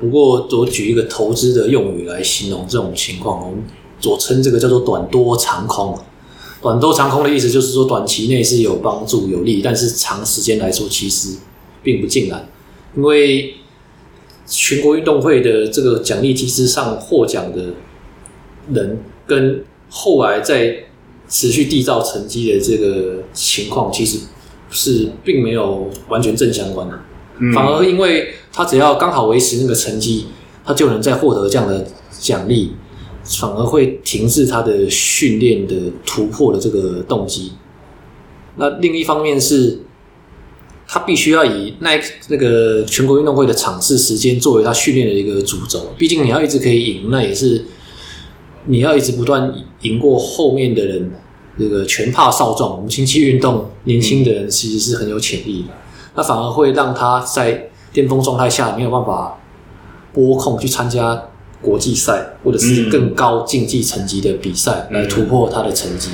不过我举一个投资的用语来形容这种情况，我们所称这个叫做短多长空。短多长空的意思就是说，短期内是有帮助有利，但是长时间来说其实并不尽然，因为全国运动会的这个奖励机制上获奖的人跟后来在持续缔造成绩的这个情况，其实是并没有完全正相关的。反而因为他只要刚好维持那个成绩，他就能再获得这样的奖励，反而会停滞他的训练的突破的这个动机。那另一方面是，他必须要以那那个全国运动会的场次时间作为他训练的一个主轴。毕竟你要一直可以赢，那也是。你要一直不断赢过后面的人，这个拳怕少壮，我们轻骑运动年轻的人其实是很有潜力的，那反而会让他在巅峰状态下没有办法拨空去参加国际赛或者是更高竞技成绩的比赛来突破他的成绩。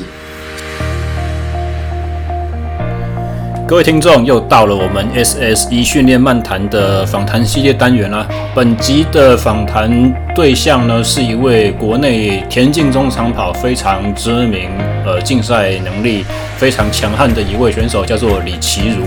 各位听众，又到了我们 SSE 训练漫谈的访谈系列单元啦。本集的访谈对象呢，是一位国内田径中长跑非常知名、呃，竞赛能力非常强悍的一位选手，叫做李奇儒。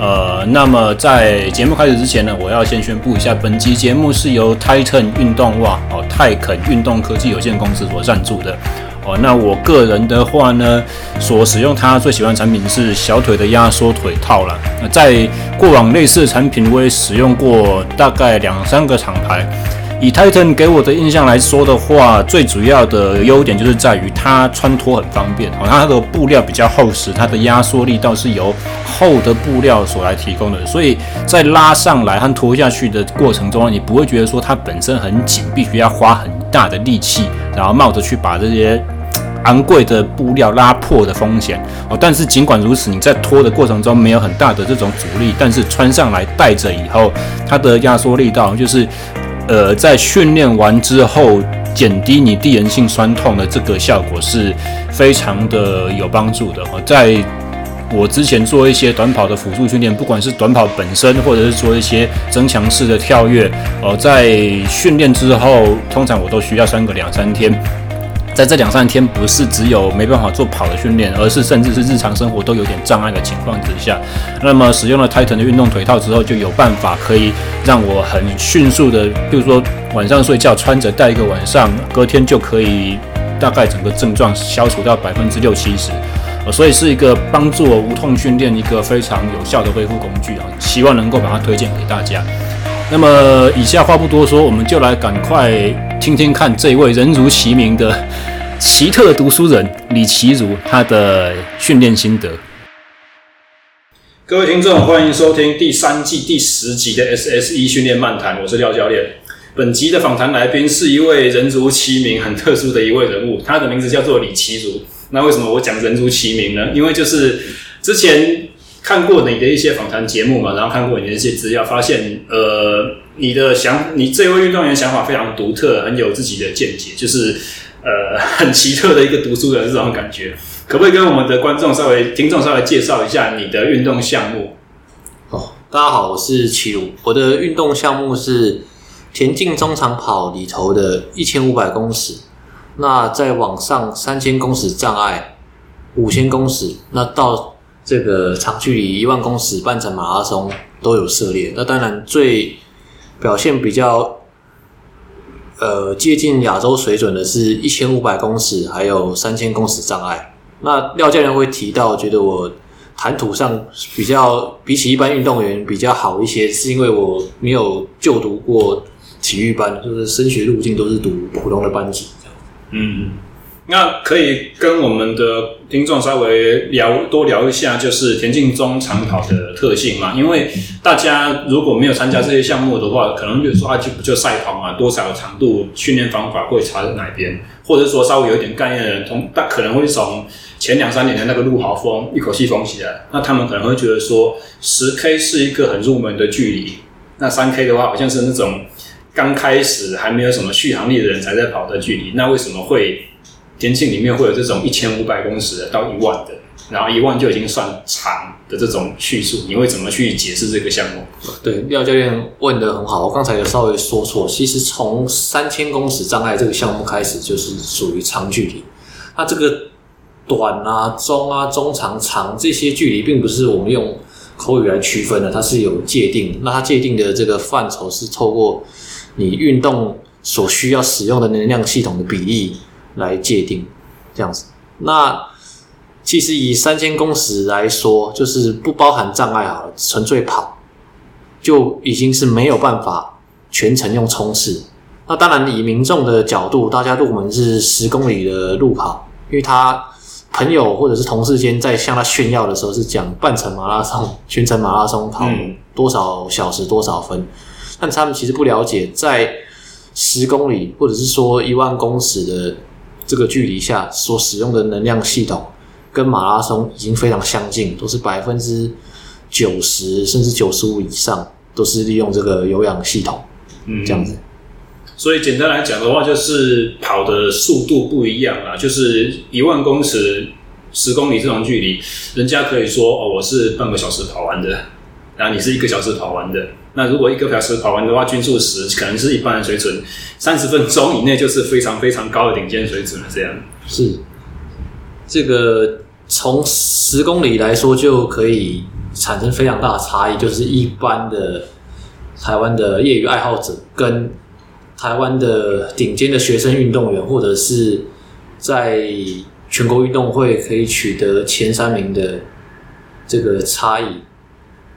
呃，那么在节目开始之前呢，我要先宣布一下，本期节目是由 Titan 运动袜哦，泰肯运动科技有限公司所赞助的。哦，那我个人的话呢，所使用它最喜欢的产品是小腿的压缩腿套了。那在过往类似的产品，我也使用过大概两三个厂牌。以 Titan 给我的印象来说的话，最主要的优点就是在于它穿脱很方便。哦，它的布料比较厚实，它的压缩力道是由厚的布料所来提供的，所以在拉上来和脱下去的过程中，你不会觉得说它本身很紧，必须要花很大的力气，然后冒着去把这些昂贵的布料拉破的风险哦。但是尽管如此，你在脱的过程中没有很大的这种阻力，但是穿上来戴着以后，它的压缩力道就是呃，在训练完之后减低你地缘性酸痛的这个效果是非常的有帮助的。在我之前做一些短跑的辅助训练，不管是短跑本身，或者是做一些增强式的跳跃，哦，在训练之后，通常我都需要三个两三天。在这两三天，不是只有没办法做跑的训练，而是甚至是日常生活都有点障碍的情况之下，那么使用了 Titan 的运动腿套之后，就有办法可以让我很迅速的，比如说晚上睡觉穿着戴一个晚上，隔天就可以大概整个症状消除到百分之六七十。所以是一个帮助我无痛训练一个非常有效的恢复工具啊，希望能够把它推荐给大家。那么以下话不多说，我们就来赶快听听看这位人如其名的奇特读书人李奇儒他的训练心得。各位听众，欢迎收听第三季第十集的 SSE 训练漫谈，我是廖教练。本集的访谈来宾是一位人如其名、很特殊的一位人物，他的名字叫做李奇儒。那为什么我讲人如其名呢？因为就是之前看过你的一些访谈节目嘛，然后看过你的一些资料，发现呃，你的想你这位运动员想法非常独特，很有自己的见解，就是呃 很奇特的一个读书人这种感觉。可不可以跟我们的观众稍微、听众稍微介绍一下你的运动项目？哦，大家好，我是齐鲁，我的运动项目是田径中长跑里头的一千五百公尺。那再往上三千公尺障碍，五千公尺，那到这个长距离一万公尺半程马拉松都有涉猎。那当然最表现比较呃接近亚洲水准的是一千五百公尺，还有三千公尺障碍。那廖教练会提到，觉得我谈吐上比较比起一般运动员比较好一些，是因为我没有就读过体育班，就是升学路径都是读普通的班级。嗯，那可以跟我们的听众稍微聊多聊一下，就是田径中长跑的特性嘛。因为大家如果没有参加这些项目的话，可能就说啊，就不就赛跑嘛，多少的长度，训练方法会差在哪边？或者说稍微有点概念的人，从大可能会从前两三年的那个陆豪峰一口气封起来，那他们可能会觉得说，十 K 是一个很入门的距离，那三 K 的话，好像是那种。刚开始还没有什么续航力的人才在跑的距离，那为什么会田径里面会有这种一千五百公尺到一万的？然后一万就已经算长的这种叙述，你会怎么去解释这个项目？对，廖教练问得很好，我刚才有稍微说错，其实从三千公尺障碍这个项目开始就是属于长距离，那这个短啊、中啊、中长、长这些距离，并不是我们用口语来区分的，它是有界定，那它界定的这个范畴是透过你运动所需要使用的能量系统的比例来界定，这样子，那。其实以三千公尺来说，就是不包含障碍好了，纯粹跑就已经是没有办法全程用冲刺。那当然，以民众的角度，大家入门是十公里的路跑，因为他朋友或者是同事间在向他炫耀的时候是讲半程马拉松、全程马拉松跑多少小时多少分，但他们其实不了解，在十公里或者是说一万公尺的这个距离下所使用的能量系统。跟马拉松已经非常相近，都是百分之九十甚至九十五以上，都是利用这个有氧系统，嗯，这样子。所以简单来讲的话，就是跑的速度不一样啊。就是一万公尺、十公里这种距离，人家可以说哦，我是半个小时跑完的，然后你是一个小时跑完的。那如果一个小时跑完的话，均速十可能是一般的水准，三十分钟以内就是非常非常高的顶尖水准了。这样是。这个从十公里来说，就可以产生非常大的差异，就是一般的台湾的业余爱好者跟台湾的顶尖的学生运动员，或者是在全国运动会可以取得前三名的这个差异。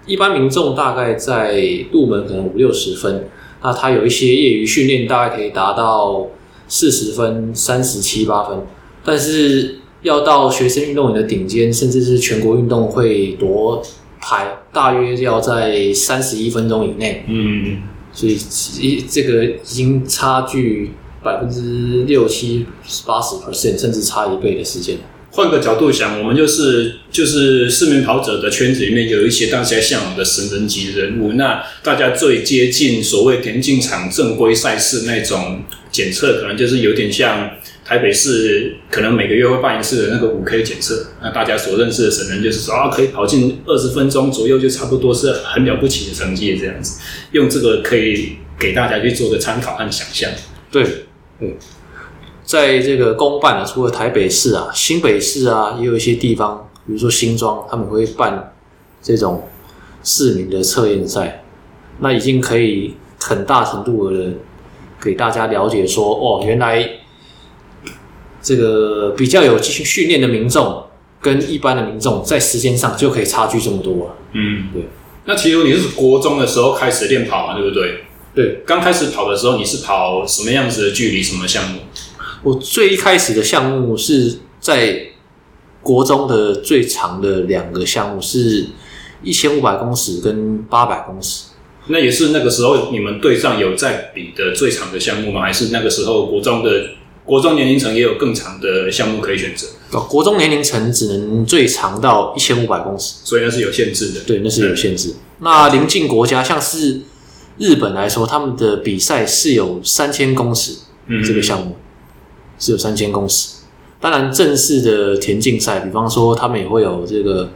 一般民众大概在入门可能五六十分，那他有一些业余训练大概可以达到四十分、三十七八分，但是。要到学生运动员的顶尖，甚至是全国运动会夺牌，大约要在三十一分钟以内。嗯，所以一这个已经差距百分之六七八十 percent，甚至差一倍的时间。换个角度想，我们就是就是市民跑者的圈子里面有一些大家向往的神人级人物，那大家最接近所谓田径场正规赛事那种检测，可能就是有点像。台北市可能每个月会办一次的那个五 K 检测，那大家所认识的神人就是说啊，可以跑进二十分钟左右，就差不多是很了不起的成绩这样子。用这个可以给大家去做个参考和想象。对，嗯，在这个公办啊，除了台北市啊，新北市啊，也有一些地方，比如说新庄，他们会办这种市民的测验赛，那已经可以很大程度的给大家了解说，哦，原来。这个比较有进行训练的民众，跟一般的民众在时间上就可以差距这么多啊。嗯，对。那其实你是国中的时候开始练跑嘛，对不对？对。刚开始跑的时候，你是跑什么样子的距离？什么项目？我最一开始的项目是在国中的最长的两个项目，是一千五百公尺跟八百公尺。那也是那个时候你们队上有在比的最长的项目吗？还是那个时候国中的？国中年龄层也有更长的项目可以选择。哦，国中年龄层只能最长到一千五百公尺，所以那是有限制的。对，那是有限制。那临近国家像是日本来说，他们的比赛是有三千公尺，这个项目是有三千公尺。当然，正式的田径赛，比方说他们也会有这个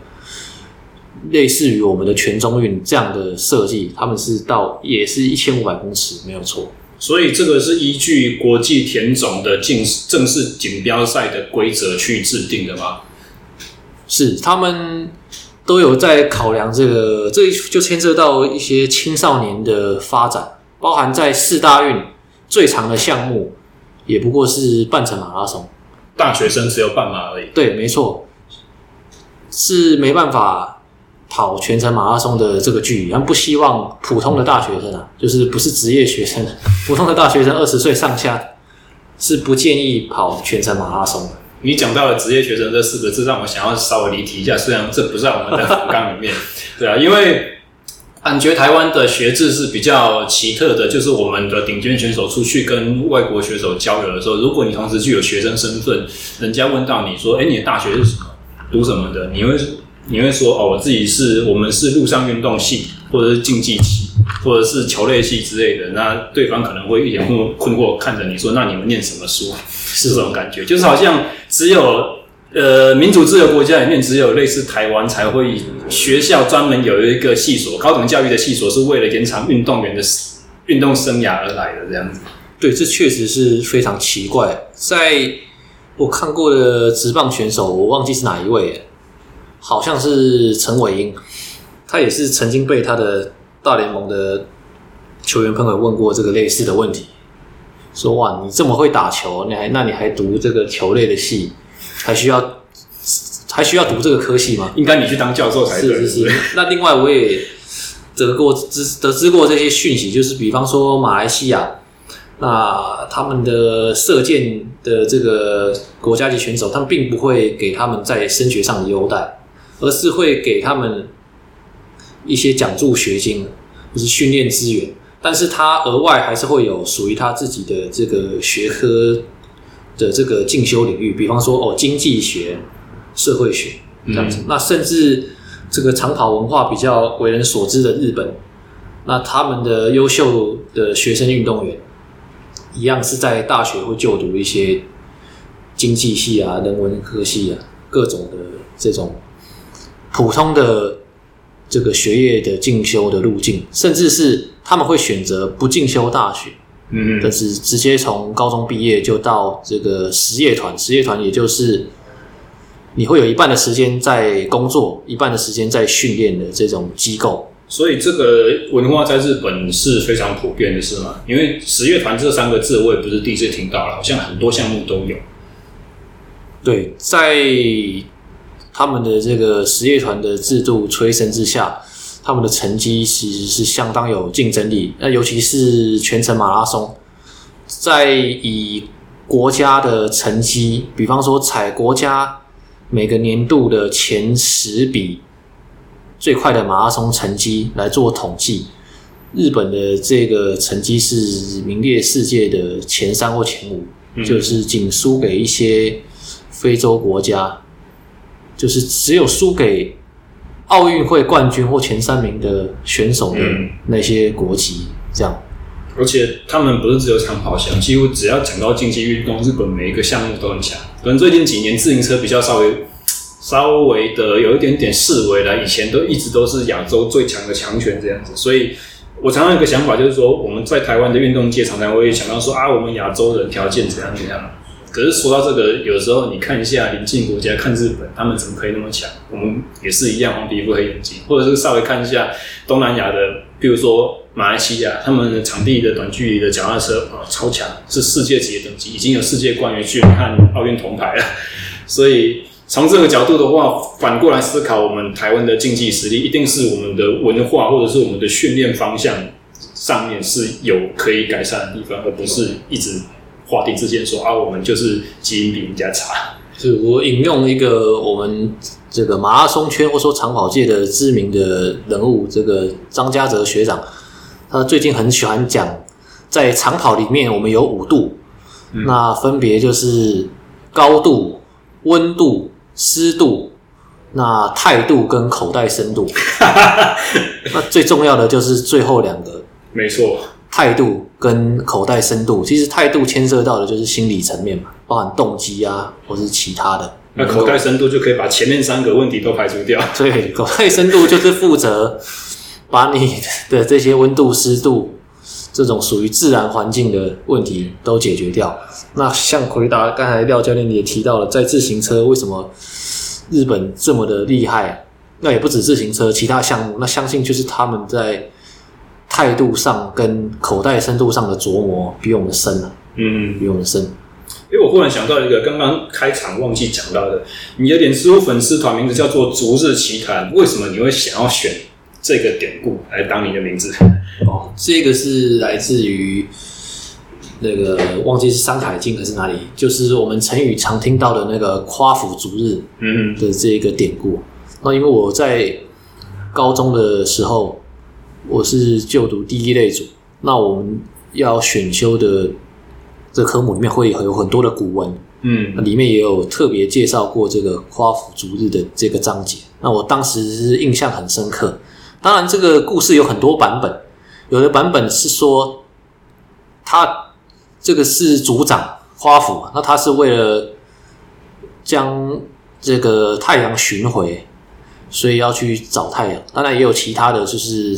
类似于我们的全中运这样的设计，他们是到也是一千五百公尺，没有错。所以这个是依据国际田总的正正式锦标赛的规则去制定的吗？是，他们都有在考量这个，这就牵涉到一些青少年的发展，包含在四大运最长的项目，也不过是半程马拉松，大学生只有半马而已。对，没错，是没办法。跑全程马拉松的这个距离，他们不希望普通的大学生啊，就是不是职业学生，普通的大学生二十岁上下是不建议跑全程马拉松的。你讲到了职业学生这四个字，让我想要稍微离题一下，虽然这不在我们的 访纲里面，对啊，因为感觉台湾的学制是比较奇特的，就是我们的顶尖选手出去跟外国选手交流的时候，如果你同时具有学生身份，人家问到你说：“哎，你的大学是什么？读什么的？”你会。你会说哦，我自己是我们是陆上运动系，或者是竞技系，或者是球类系之类的。那对方可能会一脸困困惑看着你说：“那你们念什么书？”是这种感觉，就是好像只有呃，民主自由国家里面，只有类似台湾才会学校专门有一个系所，高等教育的系所，是为了延长运动员的运动生涯而来的这样子。对，这确实是非常奇怪。在我看过的职棒选手，我忘记是哪一位，好像是陈伟英，他也是曾经被他的大联盟的球员朋友问过这个类似的问题，说：“哇，你这么会打球，你还那你还读这个球类的系？”还需要还需要读这个科系吗？应该你去当教授才对。是是是。那另外我也得过知得知过这些讯息，就是比方说马来西亚，那他们的射箭的这个国家级选手，他们并不会给他们在升学上的优待，而是会给他们一些奖助学金或是训练资源，但是他额外还是会有属于他自己的这个学科。的这个进修领域，比方说哦，经济学、社会学这样子，嗯、那甚至这个长跑文化比较为人所知的日本，那他们的优秀的学生运动员，一样是在大学会就读一些经济系啊、人文科系啊，各种的这种普通的这个学业的进修的路径，甚至是他们会选择不进修大学。嗯，但是直接从高中毕业就到这个实业团，实业团也就是你会有一半的时间在工作，一半的时间在训练的这种机构。所以这个文化在日本是非常普遍的，是吗？因为实业团这三个字我也不是第一次听到了，好像很多项目都有。对，在他们的这个实业团的制度催生之下。他们的成绩其实是相当有竞争力，那尤其是全程马拉松，在以国家的成绩，比方说采国家每个年度的前十笔最快的马拉松成绩来做统计，日本的这个成绩是名列世界的前三或前五，嗯、就是仅输给一些非洲国家，就是只有输给。奥运会冠军或前三名的选手的那些国籍，这样，而且他们不是只有长跑强，几乎只要讲到竞技运动，日本每一个项目都很强。可能最近几年自行车比较稍微 稍微的有一点点示威了，以前都一直都是亚洲最强的强权这样子。所以我常常有个想法，就是说我们在台湾的运动界常常会想到说啊，我们亚洲人条件怎样怎样。可是说到这个，有时候你看一下邻近国家，看日本，他们怎么可以那么强？我们也是一样，黄皮肤黑眼睛，或者是稍微看一下东南亚的，比如说马来西亚，他们的场地的短距离的脚踏车啊，超强，是世界级的等级，已经有世界冠军去看奥运铜牌了。所以从这个角度的话，反过来思考，我们台湾的竞技实力，一定是我们的文化或者是我们的训练方向上面是有可以改善的地方，而不是一直。划地自限说啊，我们就是基因比人家差。是我引用一个我们这个马拉松圈或说长跑界的知名的人物，这个张家泽学长，他最近很喜欢讲，在长跑里面我们有五度，嗯、那分别就是高度、温度、湿度、那态度跟口袋深度。那最重要的就是最后两个，没错。态度跟口袋深度，其实态度牵涉到的就是心理层面嘛，包含动机啊，或是其他的。那口袋深度就可以把前面三个问题都排除掉。对，口袋深度就是负责把你的这些温度、湿度这种属于自然环境的问题都解决掉。那像回答刚才廖教练也提到了，在自行车为什么日本这么的厉害？那也不止自行车，其他项目，那相信就是他们在。态度上跟口袋深度上的琢磨比我们深了，嗯，比我们深。因为我忽然想到一个刚刚开场忘记讲到的，你的脸书粉丝团名字叫做“逐日奇谈”，为什么你会想要选这个典故来当你的名字？哦，这个是来自于那个忘记是《山海经》还是哪里，就是我们成语常听到的那个“夸父逐日”嗯的这个典故。那因为我在高中的时候。我是就读第一类组，那我们要选修的这科目里面会有很多的古文，嗯，里面也有特别介绍过这个夸父逐日的这个章节。那我当时印象很深刻。当然，这个故事有很多版本，有的版本是说他这个是族长夸父，那他是为了将这个太阳寻回，所以要去找太阳。当然也有其他的就是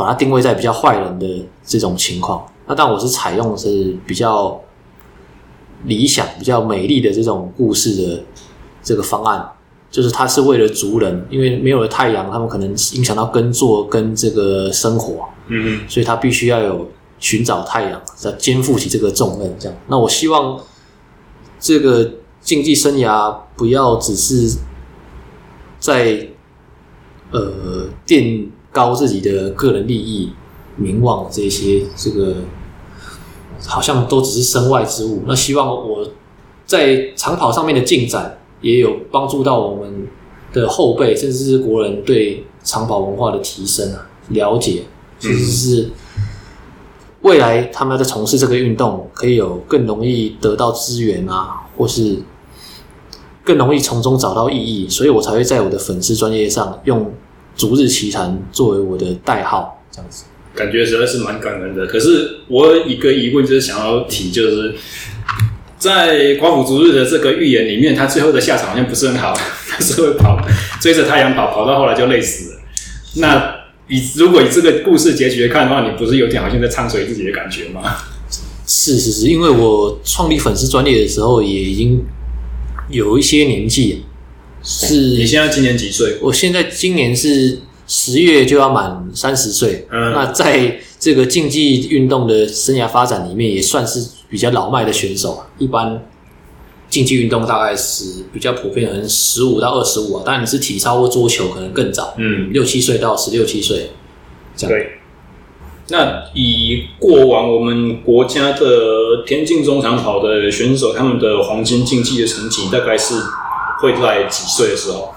把它定位在比较坏人的这种情况。那但我是采用是比较理想、比较美丽的这种故事的这个方案，就是它是为了族人，因为没有了太阳，他们可能影响到耕作跟这个生活，嗯嗯，所以他必须要有寻找太阳，在肩负起这个重任。这样，那我希望这个竞技生涯不要只是在呃垫高自己的个人利益、名望这些，这个。好像都只是身外之物。那希望我在长跑上面的进展，也有帮助到我们的后辈，甚至是国人对长跑文化的提升啊，了解，其实是未来他们在从事这个运动，可以有更容易得到资源啊，或是更容易从中找到意义。所以我才会在我的粉丝专业上用“逐日奇谈”作为我的代号，这样子。感觉实在是蛮感人的，可是我有一个疑问就是想要提，就是在寡妇逐日的这个预言里面，他最后的下场好像不是很好，他是会跑追着太阳跑，跑到后来就累死了。那以如果以这个故事结局来看的话，你不是有点好像在唱衰自己的感觉吗？是是是，因为我创立粉丝专业的时候也已经有一些年纪，是你现在今年几岁？我现在今年是。十月就要满三十岁，嗯，那在这个竞技运动的生涯发展里面，也算是比较老迈的选手。一般竞技运动大概是比较普遍，可能十五到二十五啊。当然你是体操或桌球，可能更早，嗯，六七岁到十六七岁这样。对。那以过往我们国家的田径中长跑的选手，他们的黄金竞技的成绩，大概是会在几岁的时候？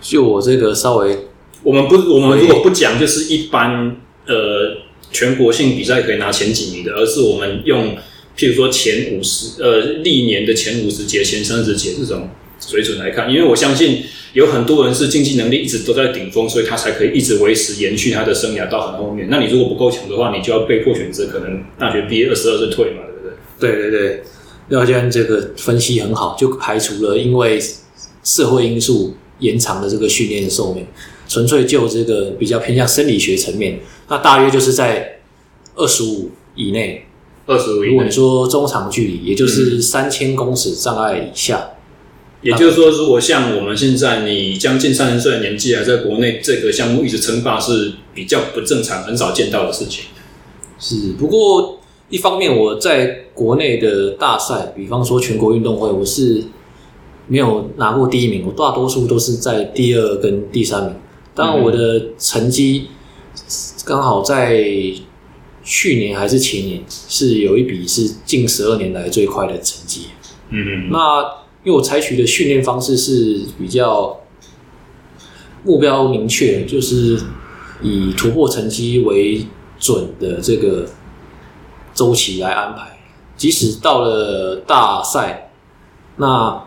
就我这个稍微。我们不，我们如果不讲，就是一般呃全国性比赛可以拿前几名的，而是我们用譬如说前五十呃历年的前五十节、前三十节这种水准来看，因为我相信有很多人是竞技能力一直都在顶峰，所以他才可以一直维持延续他的生涯到很后面。那你如果不够强的话，你就要被迫选择可能大学毕业二十二岁退嘛，对不对？对对对，廖教练这个分析很好，就排除了因为社会因素延长的这个训练寿命。纯粹就这个比较偏向生理学层面，那大约就是在二十五以内。二十五以内。如果你说中长距离，也就是三千公尺障碍以下。嗯、也就是说，如果像我们现在你将近三十岁的年纪，还在国内这个项目一直称霸，是比较不正常、很少见到的事情。是，不过一方面我在国内的大赛，比方说全国运动会，我是没有拿过第一名，我大多数都是在第二跟第三名。当然，我的成绩刚好在去年还是前年是有一笔是近十二年来最快的成绩。嗯，那因为我采取的训练方式是比较目标明确，就是以突破成绩为准的这个周期来安排。即使到了大赛，那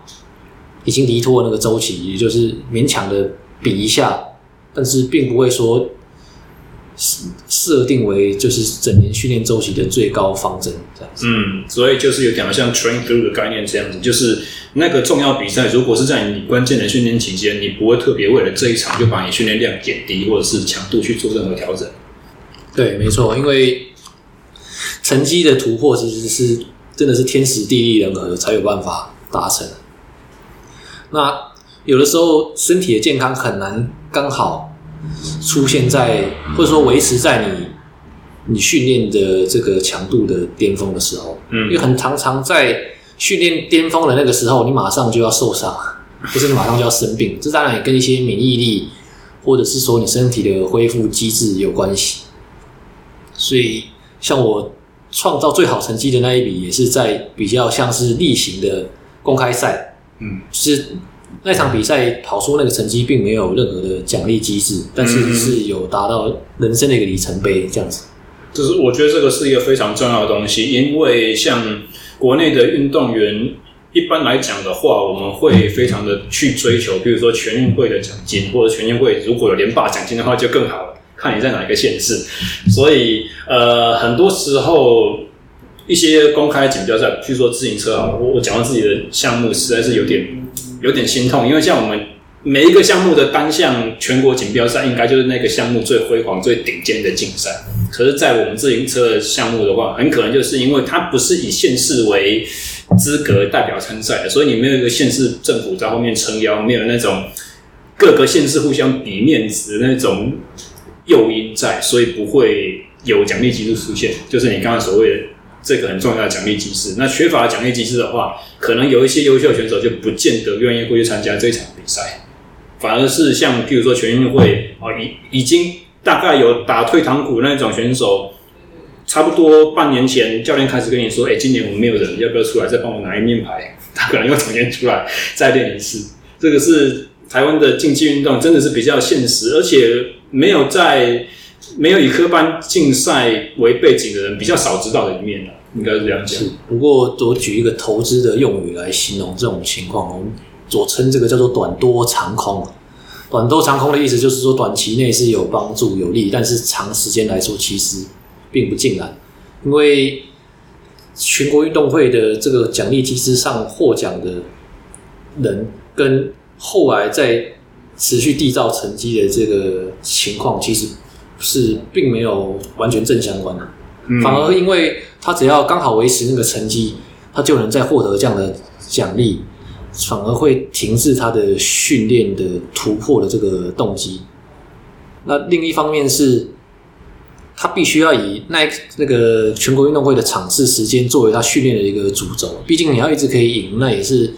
已经离脱那个周期，也就是勉强的比一下。但是并不会说设定为就是整年训练周期的最高方针这样子。嗯，所以就是有点像 train through 的概念这样子，就是那个重要比赛，如果是在你关键的训练期间，你不会特别为了这一场就把你训练量减低或者是强度去做任何调整。对，没错，因为成绩的突破其实是真的是天时地利人和才有办法达成。那。有的时候身体的健康很难刚好出现在，或者说维持在你你训练的这个强度的巅峰的时候，嗯，因为很常常在训练巅峰的那个时候，你马上就要受伤，或者你马上就要生病，这当然也跟一些免疫力或者是说你身体的恢复机制有关系。所以，像我创造最好成绩的那一笔，也是在比较像是例行的公开赛，嗯，是。那场比赛跑出那个成绩，并没有任何的奖励机制，但是是有达到人生的一个里程碑，这样子。就是我觉得这个是一个非常重要的东西，因为像国内的运动员，一般来讲的话，我们会非常的去追求，比如说全运会的奖金，或者全运会如果有连霸奖金的话，就更好了。看你在哪一个县市，所以呃，很多时候一些公开锦标赛，据说自行车啊，我我讲到自己的项目实在是有点。有点心痛，因为像我们每一个项目的单项全国锦标赛，应该就是那个项目最辉煌、最顶尖的竞赛。可是，在我们自行车的项目的话，很可能就是因为它不是以县市为资格代表参赛的，所以你没有一个县市政府在后面撑腰，没有那种各个县市互相比面子的那种诱因在，所以不会有奖励机制出现。就是你刚刚所谓的这个很重要的奖励机制。那缺乏奖励机制的话，可能有一些优秀选手就不见得愿意过去参加这场比赛，反而是像譬如说全运会啊，已已经。大概有打退堂鼓那种选手，差不多半年前教练开始跟你说：“哎、今年我们没有人，要不要出来再帮我拿一面牌？”他可能又重新出来再练一次。这个是台湾的竞技运动，真的是比较现实，而且没有在没有以科班竞赛为背景的人比较少知道的一面了。应该是这样讲。不过我举一个投资的用语来形容这种情况，我们左称这个叫做“短多长空”。短多长空的意思就是说，短期内是有帮助有利，但是长时间来说其实并不尽然。因为全国运动会的这个奖励机制上获奖的人，跟后来在持续缔造成绩的这个情况，其实是并没有完全正相关的。反而因为他只要刚好维持那个成绩，他就能再获得这样的奖励。反而会停滞他的训练的突破的这个动机。那另一方面是，他必须要以那那个全国运动会的场次时间作为他训练的一个主轴。毕竟你要一直可以赢，那也是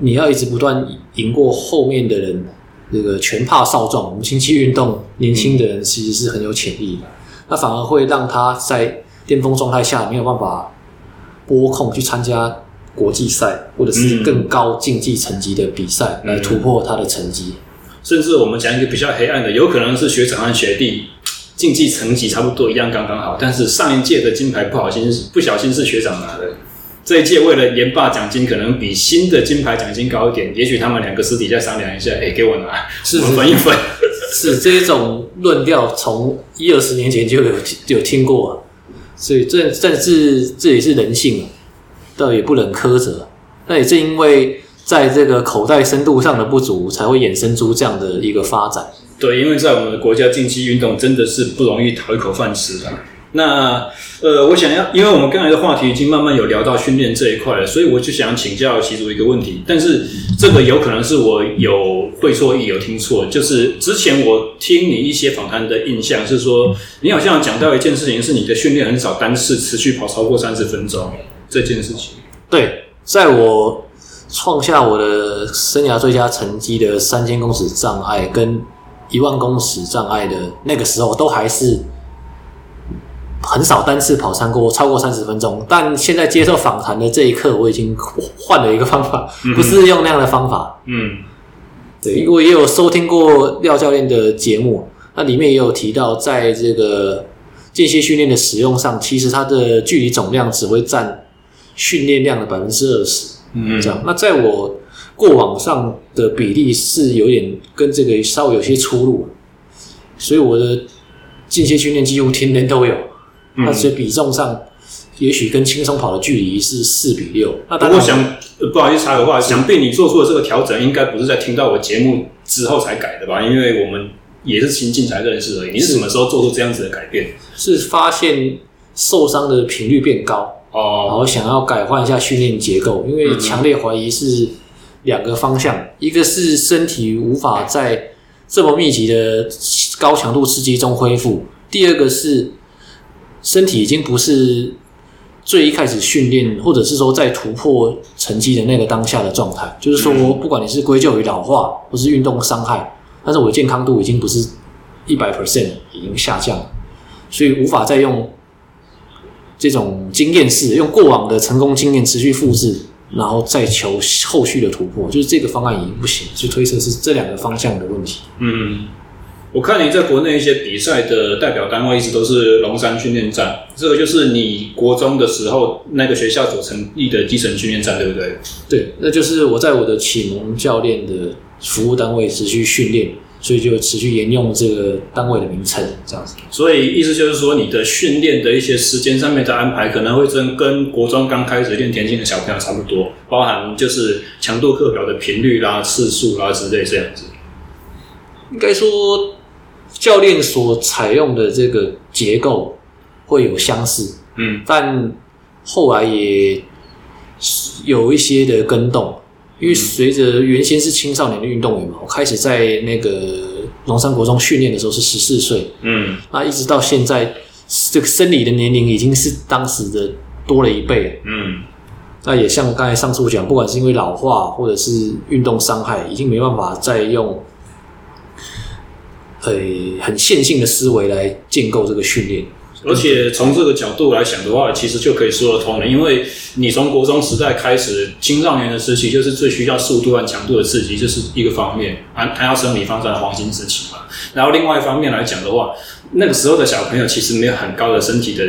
你要一直不断赢过后面的人。这个拳怕少壮，我们竞技运动年轻的人其实是很有潜力的。那反而会让他在巅峰状态下没有办法拨控去参加。国际赛或者是更高竞技成绩的比赛来突破他的成绩，嗯，甚至我们讲一个比较黑暗的，有可能是学长和学弟竞技成绩差不多一样，刚刚好，但是上一届的金牌不好心不小心是学长拿的，这一届为了连霸奖金，可能比新的金牌奖金高一点，也许他们两个私底下商量一下，哎，给我拿，是我们分一分。是这一种论调，从一二十年前就有就有听过，所以这这是这也是人性。倒也不能苛责，那也正因为在这个口袋深度上的不足，才会衍生出这样的一个发展。对，因为在我们的国家，竞技运动真的是不容易讨一口饭吃的。那呃，我想要，因为我们刚才的话题已经慢慢有聊到训练这一块了，所以我就想请教习主一个问题。但是这个有可能是我有会错意，有听错。就是之前我听你一些访谈的印象是说，你好像讲到一件事情，是你的训练很少单次持续跑超过三十分钟。这件事情，对，在我创下我的生涯最佳成绩的三千公尺障碍跟一万公尺障碍的那个时候，都还是很少单次跑超过超过三十分钟。但现在接受访谈的这一刻，我已经换了一个方法，不是用那样的方法。嗯，对，因为也有收听过廖教练的节目，那里面也有提到，在这个间歇训练的使用上，其实它的距离总量只会占。训练量的百分之二十，嗯，这样。那在我过往上的比例是有点跟这个稍微有些出入，所以我的间歇训练几乎天天都有。嗯，那所以比重上，也许跟轻松跑的距离是四比六。那不过想不好意思插个话，想必你做出的这个调整，应该不是在听到我节目之后才改的吧？因为我们也是新进才认识而已。你是什么时候做出这样子的改变？是发现受伤的频率变高。哦，然后想要改换一下训练结构，因为强烈怀疑是两个方向，一个是身体无法在这么密集的高强度刺激中恢复，第二个是身体已经不是最一开始训练，或者是说在突破成绩的那个当下的状态，就是说不管你是归咎于老化或是运动伤害，但是我的健康度已经不是一百 percent 已经下降，所以无法再用。这种经验式用过往的成功经验持续复制，然后再求后续的突破，就是这个方案已经不行，就推测是这两个方向的问题。嗯，我看你在国内一些比赛的代表单位一直都是龙山训练站，这个就是你国中的时候那个学校所成立的基层训练站，对不对？对，那就是我在我的启蒙教练的服务单位持续训练，所以就持续沿用这个单位的名称，这样子。所以意思就是说，你的训练的一些时间上面的安排，可能会跟跟国中刚开始练田径的小朋友差不多，包含就是强度课表的频率啦、次数啦之类这样子。应该说，教练所采用的这个结构会有相似，嗯，但后来也有一些的更动。因为随着原先是青少年的运动员嘛，我开始在那个龙山国中训练的时候是十四岁，嗯，那一直到现在，这个生理的年龄已经是当时的多了一倍，嗯，那也像刚才上述讲，不管是因为老化或者是运动伤害，已经没办法再用，呃，很线性的思维来建构这个训练。而且从这个角度来想的话，其实就可以说得通了。因为你从国中时代开始，青少年的时期就是最需要速度和强度的刺激，这是一个方面。还还要生理发展的黄金时期嘛。然后另外一方面来讲的话，那个时候的小朋友其实没有很高的身体的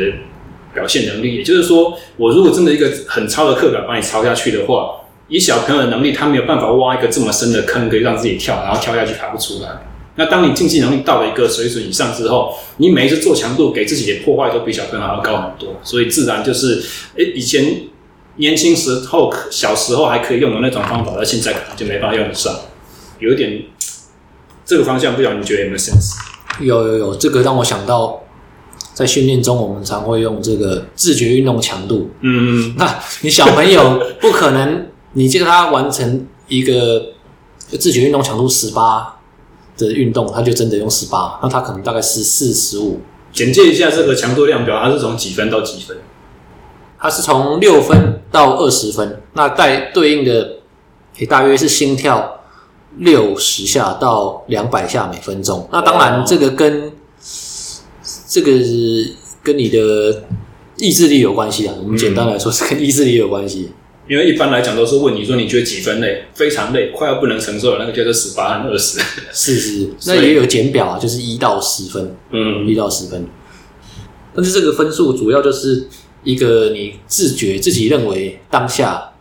表现能力。也就是说，我如果真的一个很超的课表把你抄下去的话，以小朋友的能力，他没有办法挖一个这么深的坑，可以让自己跳，然后跳下去爬不出来。那当你竞技能力到了一个水准以上之后，你每一次做强度给自己的破坏都比小朋友还要高很多，所以自然就是，诶，以前年轻时候小时候还可以用的那种方法，那现在可能就没办法用得上，有一点这个方向，不知道你觉得有没有 sense？有有有，这个让我想到，在训练中我们常会用这个自觉运动强度。嗯嗯，那你小朋友不可能，你叫他完成一个自觉运动强度十八。的运动，他就真的用十八，那他可能大概十四、十五。简介一下这个强度量表，它是从几分到几分？它是从六分到二十分，那带对应的也大约是心跳六十下到两百下每分钟。那当然，这个跟、哦、这个跟你的意志力有关系啊。我们简单来说，是跟意志力有关系。因为一般来讲都是问你说，你觉得几分累？非常累，快要不能承受了，那个叫做十八和二十。是是，那也有简表啊，就是一到十分，嗯，一到十分。但是这个分数主要就是一个你自觉自己认为当下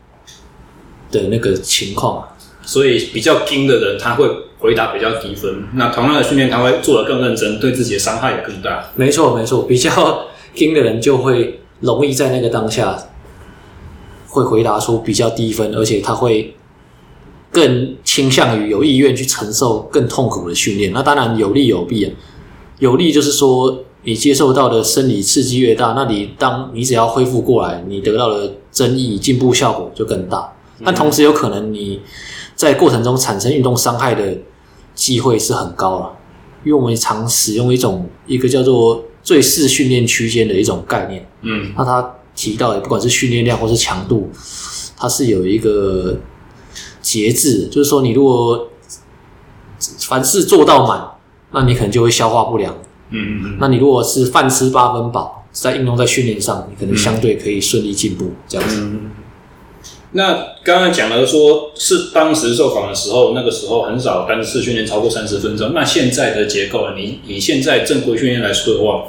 的那个情况，所以比较精的人他会回答比较低分。那同样的训练他会做得更认真，对自己的伤害也更大。没错没错，比较 精的人就会容易在那个当下。会回答出比较低分，而且他会更倾向于有意愿去承受更痛苦的训练。那当然有利有弊啊。有利就是说，你接受到的生理刺激越大，那你当你只要恢复过来，你得到的增益进步效果就更大。但同时有可能你在过程中产生运动伤害的机会是很高了，因为我们常使用一种一个叫做最适训练区间的一种概念。嗯，那它。提到的，不管是训练量或是强度，它是有一个节制，就是说，你如果凡事做到满，那你可能就会消化不良。嗯嗯嗯。那你如果是饭吃八分饱，在运动在训练上，你可能相对可以顺利进步。嗯、这样子。嗯、那刚刚讲了说，是当时受访的时候，那个时候很少单次训练超过三十分钟。那现在的结构，你以现在正规训练来说的话。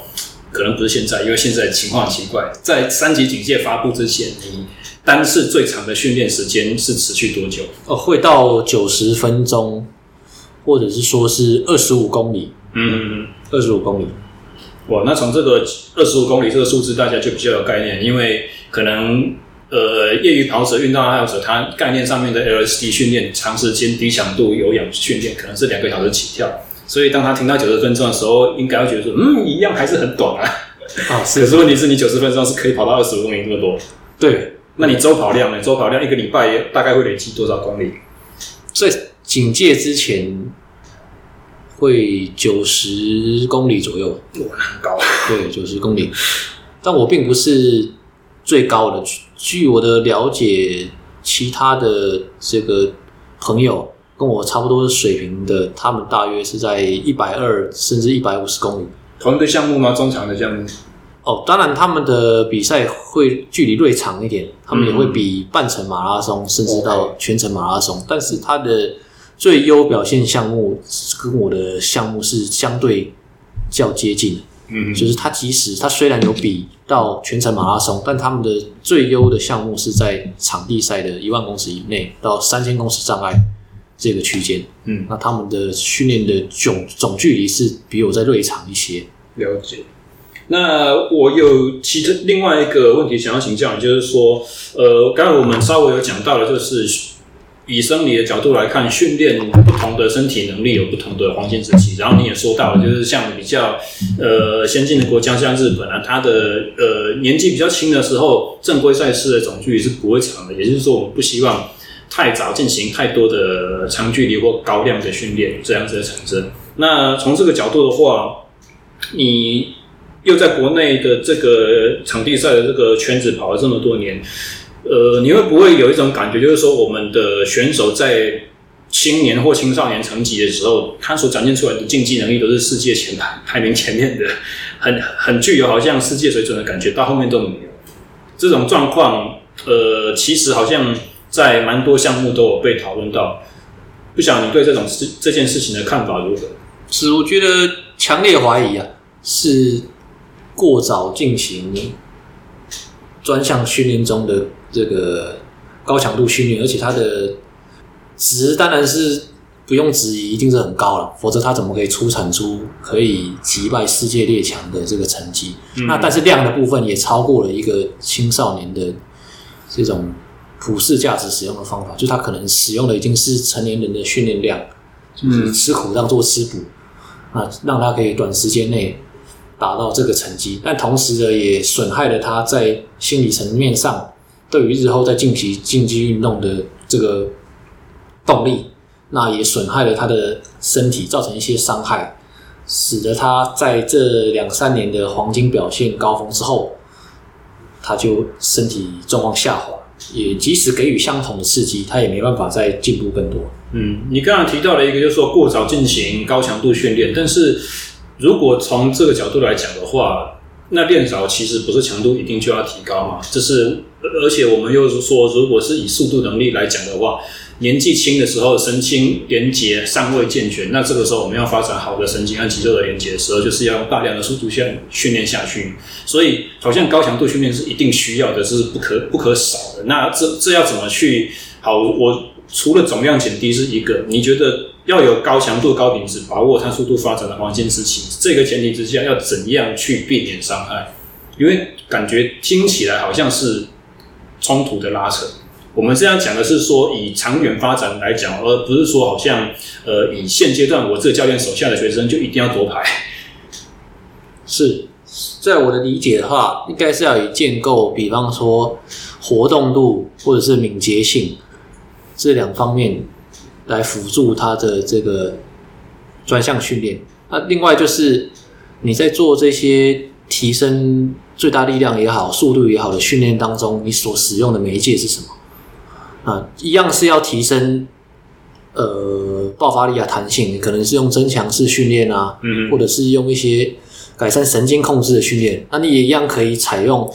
可能不是现在，因为现在情况很奇怪。在三级警戒发布之前，你单次最长的训练时间是持续多久？呃，会到九十分钟，或者是说是二十五公里。嗯，二十五公里。哇，那从这个二十五公里这个数字，大家就比较有概念，因为可能呃，业余跑者、运动爱好者，他概念上面的 LSD 训练，长时间低强度有氧训练，可能是两个小时起跳。所以，当他听到九十分钟的时候，应该会觉得说：“嗯，一样还是很短啊。”啊，是。可是问题是你九十分钟是可以跑到二十五公里这么多。对，那你周跑量呢？周跑量一个礼拜大概会累积多少公里？所以警戒之前会九十公里左右。哇，很高。对，九十公里。但我并不是最高的。据我的了解，其他的这个朋友。跟我差不多水平的，他们大约是在一百二甚至一百五十公里。同一个项目吗？中长的项目？哦，当然他们的比赛会距离略长一点，他们也会比半程马拉松，嗯、甚至到全程马拉松。但是他的最优表现项目跟我的项目是相对较接近的。嗯，就是他即使他虽然有比到全程马拉松，但他们的最优的项目是在场地赛的一万公尺以内到三千公尺障碍。这个区间。嗯，那他们的训练的总总距离是比我在瑞长一些。了解。那我有其实另外一个问题想要请教你，就是说，呃，刚才我们稍微有讲到了，就是。以生理的角度来看，训练不同的身体能力有不同的黄金时期。然后你也说到了，就是像比较呃先进的国家，像日本啊，它的呃年纪比较轻的时候，正规赛事的总距离是不会长的。也就是说，我们不希望太早进行太多的长距离或高量的训练，这样子的产生。那从这个角度的话，你又在国内的这个场地赛的这个圈子跑了这么多年。呃，你会不会有一种感觉，就是说我们的选手在青年或青少年层级的时候，他所展现出来的竞技能力都是世界前排排名前面的，很 很具有好像世界水准的感觉，到后面都没有这种状况。呃，其实好像在蛮多项目都有被讨论到。不晓得你对这种事这件事情的看法如何？是，我觉得强烈怀疑啊，是过早进行专项训练中的。这个高强度训练，而且它的值当然是不用质疑，一定是很高了，否则它怎么可以出产出可以击败世界列强的这个成绩？那但是量的部分也超过了一个青少年的这种普世价值使用的方法，就他可能使用的已经是成年人的训练量，就是吃苦当做吃补，啊，让他可以短时间内达到这个成绩，但同时呢，也损害了他在心理层面上。对于日后在进行竞技运动的这个动力，那也损害了他的身体，造成一些伤害，使得他在这两三年的黄金表现高峰之后，他就身体状况下滑，也即使给予相同的刺激，他也没办法再进步更多。嗯，你刚刚提到了一个，就是说过早进行高强度训练，但是如果从这个角度来讲的话，那练早其实不是强度一定就要提高嘛？就是。而且我们又是说，如果是以速度能力来讲的话，年纪轻的时候神经连接尚未健全，那这个时候我们要发展好的神经和肌肉的连接的时候，就是要用大量的速度训训练下去。所以，好像高强度训练是一定需要的，这是不可不可少的。那这这要怎么去？好，我除了总量减低是一个，你觉得要有高强度、高品质，把握它速度发展的黄金时期，这个前提之下，要怎样去避免伤害？因为感觉听起来好像是。冲突的拉扯，我们这样讲的是说，以长远发展来讲，而不是说好像呃，以现阶段我这个教练手下的学生就一定要夺牌。是，在我的理解的话，应该是要以建构，比方说活动度或者是敏捷性这两方面来辅助他的这个专项训练。那另外就是你在做这些提升。最大力量也好，速度也好的训练当中，你所使用的媒介是什么？啊，一样是要提升呃爆发力啊、弹性，可能是用增强式训练啊，嗯，或者是用一些改善神经控制的训练。那你也一样可以采用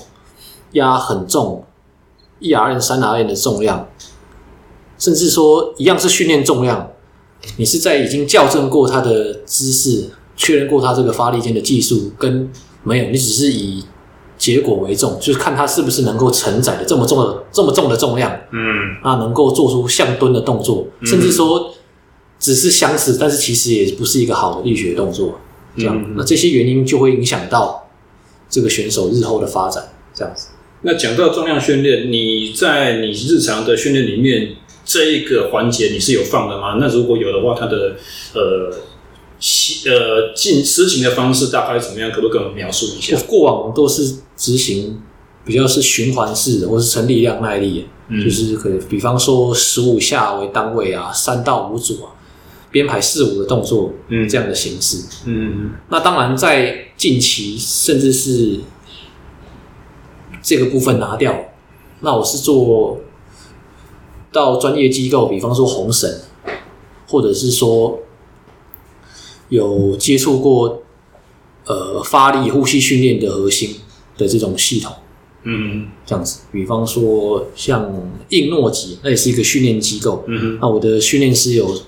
压很重一 RM、三 RM 的重量，甚至说一样是训练重量，你是在已经校正过他的姿势，确认过他这个发力间的技术，跟没有，你只是以。结果为重，就是看他是不是能够承载的这么重的这么重的重量，嗯，啊，能够做出像蹲的动作，嗯、甚至说只是相似，但是其实也不是一个好的力学动作，这样，嗯、那这些原因就会影响到这个选手日后的发展，这样子。那讲到重量训练，你在你日常的训练里面这一个环节你是有放的吗？那如果有的话，它的呃。呃，进实行的方式大概怎么样？可不可以跟我们描述一下？过往都是执行比较是循环式的，或是成力量耐力，嗯、就是可以，比方说十五下为单位啊，三到五组啊，编排四五的动作，嗯，这样的形式，嗯，那当然在近期，甚至是这个部分拿掉，那我是做到专业机构，比方说红绳，或者是说。有接触过，呃，发力、呼吸训练的核心的这种系统，嗯，这样子。比方说，像硬诺吉，那也是一个训练机构，嗯哼，那我的训练师有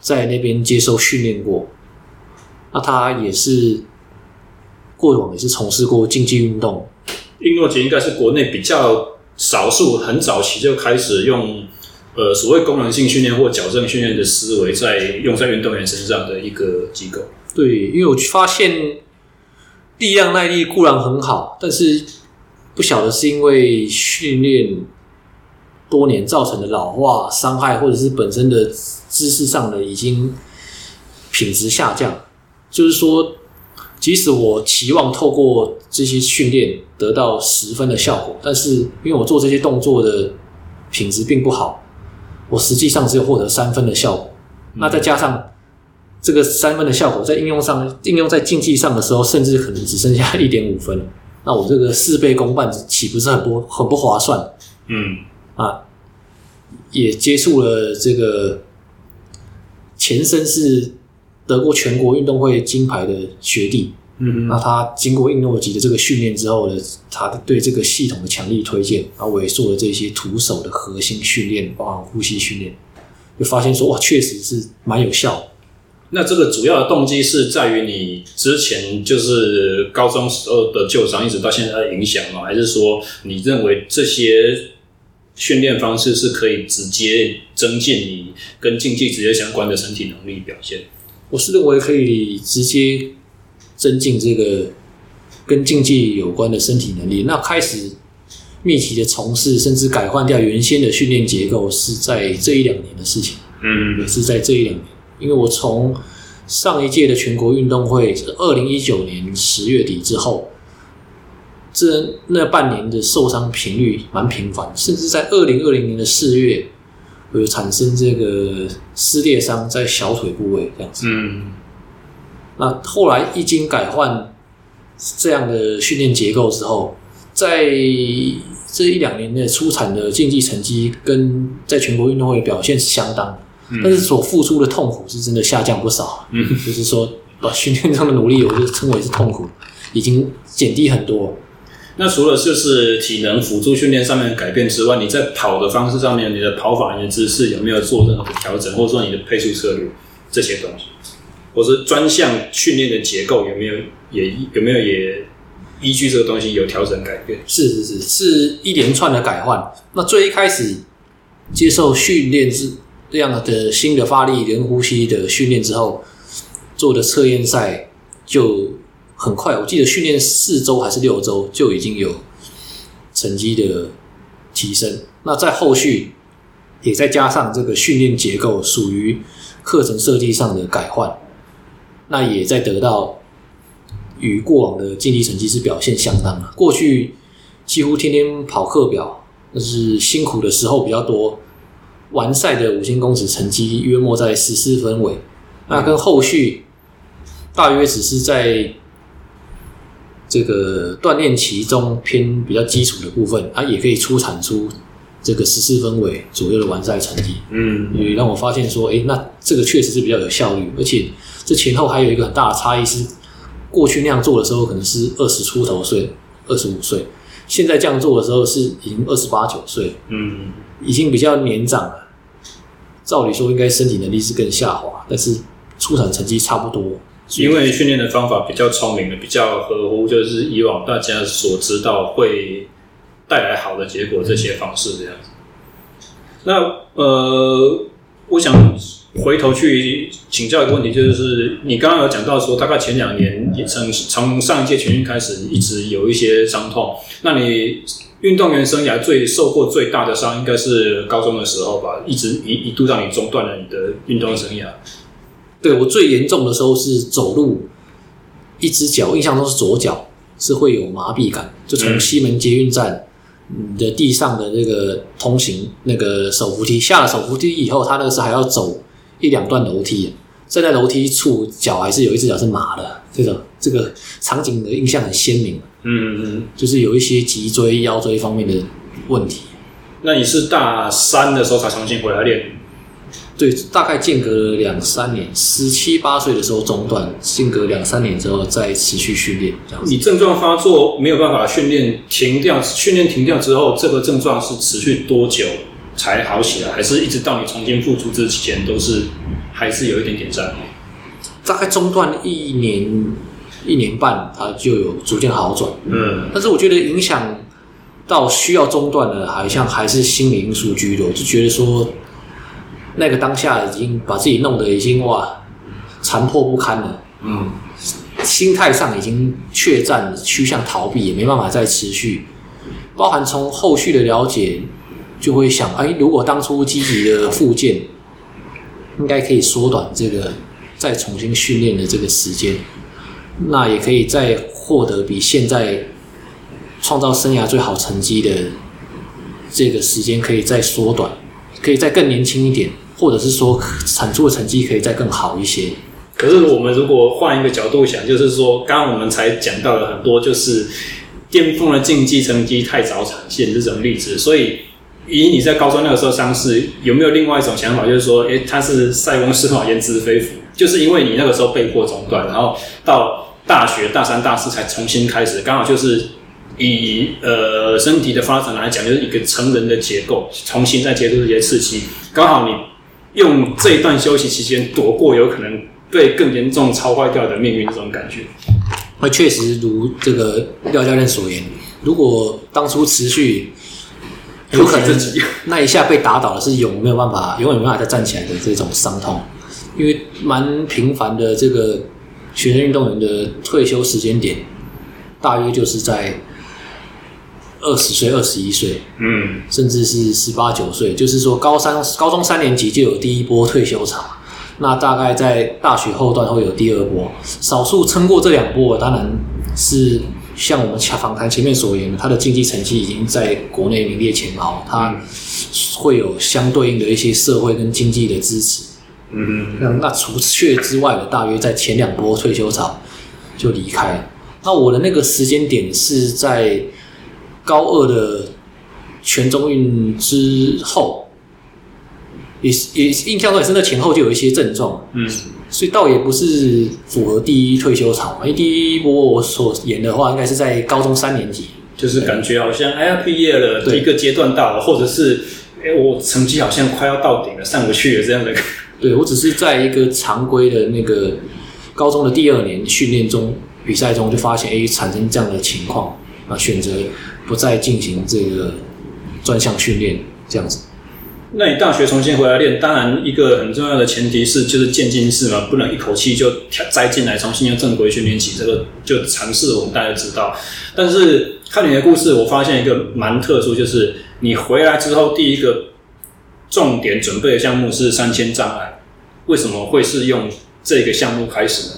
在那边接受训练过，那他也是过往也是从事过竞技运动。硬诺吉应该是国内比较少数很早期就开始用呃所谓功能性训练或矫正训练的思维，在用在运动员身上的一个机构。对，因为我发现力量耐力固然很好，但是不晓得是因为训练多年造成的老化伤害，或者是本身的知识上的已经品质下降。就是说，即使我期望透过这些训练得到十分的效果，但是因为我做这些动作的品质并不好，我实际上只有获得三分的效果。那再加上这个三分的效果，在应用上应用在竞技上的时候，甚至可能只剩下一点五分。那我这个事倍功半，岂不是很不很不划算？嗯啊，也接触了这个前身是。得过全国运动会金牌的学弟，嗯，那他经过印诺吉的这个训练之后呢，他对这个系统的强力推荐，然后我也做了这些徒手的核心训练，包含呼吸训练，就发现说哇，确实是蛮有效。那这个主要的动机是在于你之前就是高中时候的旧伤，一直到现在的影响吗？还是说你认为这些训练方式是可以直接增进你跟竞技直接相关的身体能力表现？我是认为可以直接增进这个跟竞技有关的身体能力。那开始密集的从事，甚至改换掉原先的训练结构，是在这一两年的事情。嗯，也是在这一两年。因为我从上一届的全国运动会，二零一九年十月底之后，这那半年的受伤频率蛮频繁，甚至在二零二零年的四月。会产生这个撕裂伤在小腿部位这样子。嗯，那后来一经改换这样的训练结构之后，在这一两年内出产的竞技成绩跟在全国运动会表现是相当，嗯，但是所付出的痛苦是真的下降不少。嗯，就是说把训练上的努力，我就称为是痛苦，已经减低很多。那除了就是体能辅助训练上面的改变之外，你在跑的方式上面，你的跑法、你的姿势有没有做任何的调整，或者说你的配速策略这些东西，或者专项训练的结构有没有也有没有也依据这个东西有调整改变？是是是，是一连串的改换。那最一开始接受训练是这样的新的发力、连呼吸的训练之后，做的测验赛就。很快，我记得训练四周还是六周就已经有成绩的提升。那在后续也再加上这个训练结构属于课程设计上的改换，那也在得到与过往的竞技成绩是表现相当的。过去几乎天天跑课表，但是辛苦的时候比较多。完赛的五千公尺成绩约莫在十四分尾，那跟后续大约只是在。这个锻炼其中偏比较基础的部分，它也可以出产出这个十四分尾左右的完赛成绩。嗯，也让我发现说，哎，那这个确实是比较有效率，而且这前后还有一个很大的差异是，过去那样做的时候可能是二十出头岁、二十五岁，现在这样做的时候是已经二十八九岁，嗯，已经比较年长了。照理说应该身体能力是更下滑，但是出产成绩差不多。因为训练的方法比较聪明的，比较合乎就是以往大家所知道会带来好的结果这些方式这样子。那呃，我想回头去请教一个问题，就是你刚刚有讲到说，大概前两年从从上一届全运开始一直有一些伤痛。那你运动员生涯最受过最大的伤，应该是高中的时候吧？一直一一度让你中断了你的运动生涯。对，我最严重的时候是走路，一只脚印象中是左脚是会有麻痹感，就从西门捷运站你的地上的那个通行那个手扶梯下了手扶梯以后，他那个是还要走一两段楼梯，站在楼梯处脚还是有一只脚是麻的，这种这个场景的印象很鲜明。嗯嗯，就是有一些脊椎、腰椎方面的问题。那你是大三的时候才重新回来练？对，大概间隔了两三年，十七八岁的时候中断，间隔两三年之后再持续训练，这样子。你症状发作没有办法训练停掉，训练停掉之后，这个症状是持续多久才好起来？还是一直到你重新复出之前都是还是有一点点障碍？大概中断一年一年半，它就有逐渐好转。嗯，但是我觉得影响到需要中断的，好像还是心理因素居多，就觉得说那个当下已经把自己弄得已经哇残破不堪了，嗯，心态上已经怯战，趋向逃避，也没办法再持续。包含从后续的了解，就会想，哎，如果当初积极的复健，应该可以缩短这个再重新训练的这个时间，那也可以再获得比现在创造生涯最好成绩的这个时间可以再缩短，可以再更年轻一点，或者是说产出的成绩可以再更好一些。可是我们如果换一个角度想，就是说，刚刚我们才讲到了很多，就是。巅峰的竞技成绩太早产现这种例子，所以以你在高中那个时候伤势，有没有另外一种想法，就是说，诶，他是塞翁失马焉知非福，就是因为你那个时候被迫中断，然后到大学大三、大四才重新开始，刚好就是以呃身体的发展来讲，就是一个成人的结构，重新再接触这些刺激，刚好你用这一段休息期间躲过有可能被更严重超坏掉的命运这种感觉。那确实如这个廖教练所言，如果当初持续，有可能那一下被打倒了是永没有办法，永远没办法再站起来的这种伤痛，因为蛮频繁的这个学生运动员的退休时间点，大约就是在二十岁、二十一岁，嗯，甚至是十八九岁，就是说高三、高中三年级就有第一波退休潮。那大概在大学后段会有第二波，少数撑过这两波，当然是像我们访谈前面所言的，他的竞技成绩已经在国内名列前茅，他会有相对应的一些社会跟经济的支持。嗯，那那除却之外的，大约在前两波退休潮就离开。那我的那个时间点是在高二的全中运之后。也也印象中也是那前后就有一些症状，嗯，所以倒也不是符合第一退休潮，因为第一波我所演的话，应该是在高中三年级，就是感觉好像哎呀毕业了，一个阶段到了，或者是哎我成绩好像快要到顶了，上不去了这样的。对，我只是在一个常规的那个高中的第二年训练中比赛中就发现哎产生这样的情况，啊选择不再进行这个专项训练这样子。那你大学重新回来练，当然一个很重要的前提是就是渐进式嘛，不能一口气就栽进来，重新用正规训练起，这个就尝试我们大家知道。但是看你的故事，我发现一个蛮特殊，就是你回来之后第一个重点准备的项目是三千障碍，为什么会是用这个项目开始呢？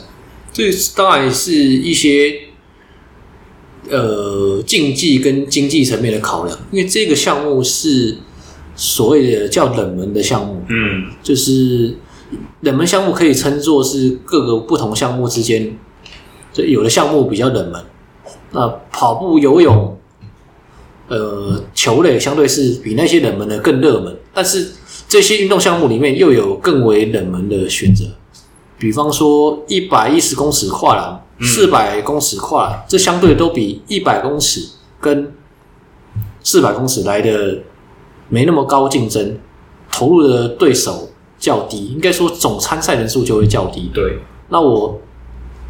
这当然是一些呃竞技跟经济层面的考量，因为这个项目是。所谓的叫冷门的项目，嗯，就是冷门项目可以称作是各个不同项目之间，就有的项目比较冷门。那跑步、游泳、呃，球类相对是比那些冷门的更热门，但是这些运动项目里面又有更为冷门的选择，比方说一百一十公尺跨栏、四百公尺跨栏，这相对都比一百公尺跟四百公尺来的。没那么高竞争，投入的对手较低，应该说总参赛人数就会较低。对，那我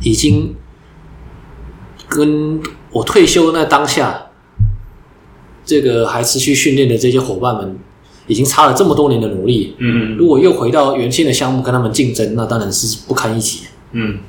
已经跟我退休那当下，这个还持续训练的这些伙伴们，已经差了这么多年的努力。嗯嗯，如果又回到原先的项目跟他们竞争，那当然是不堪一击。嗯，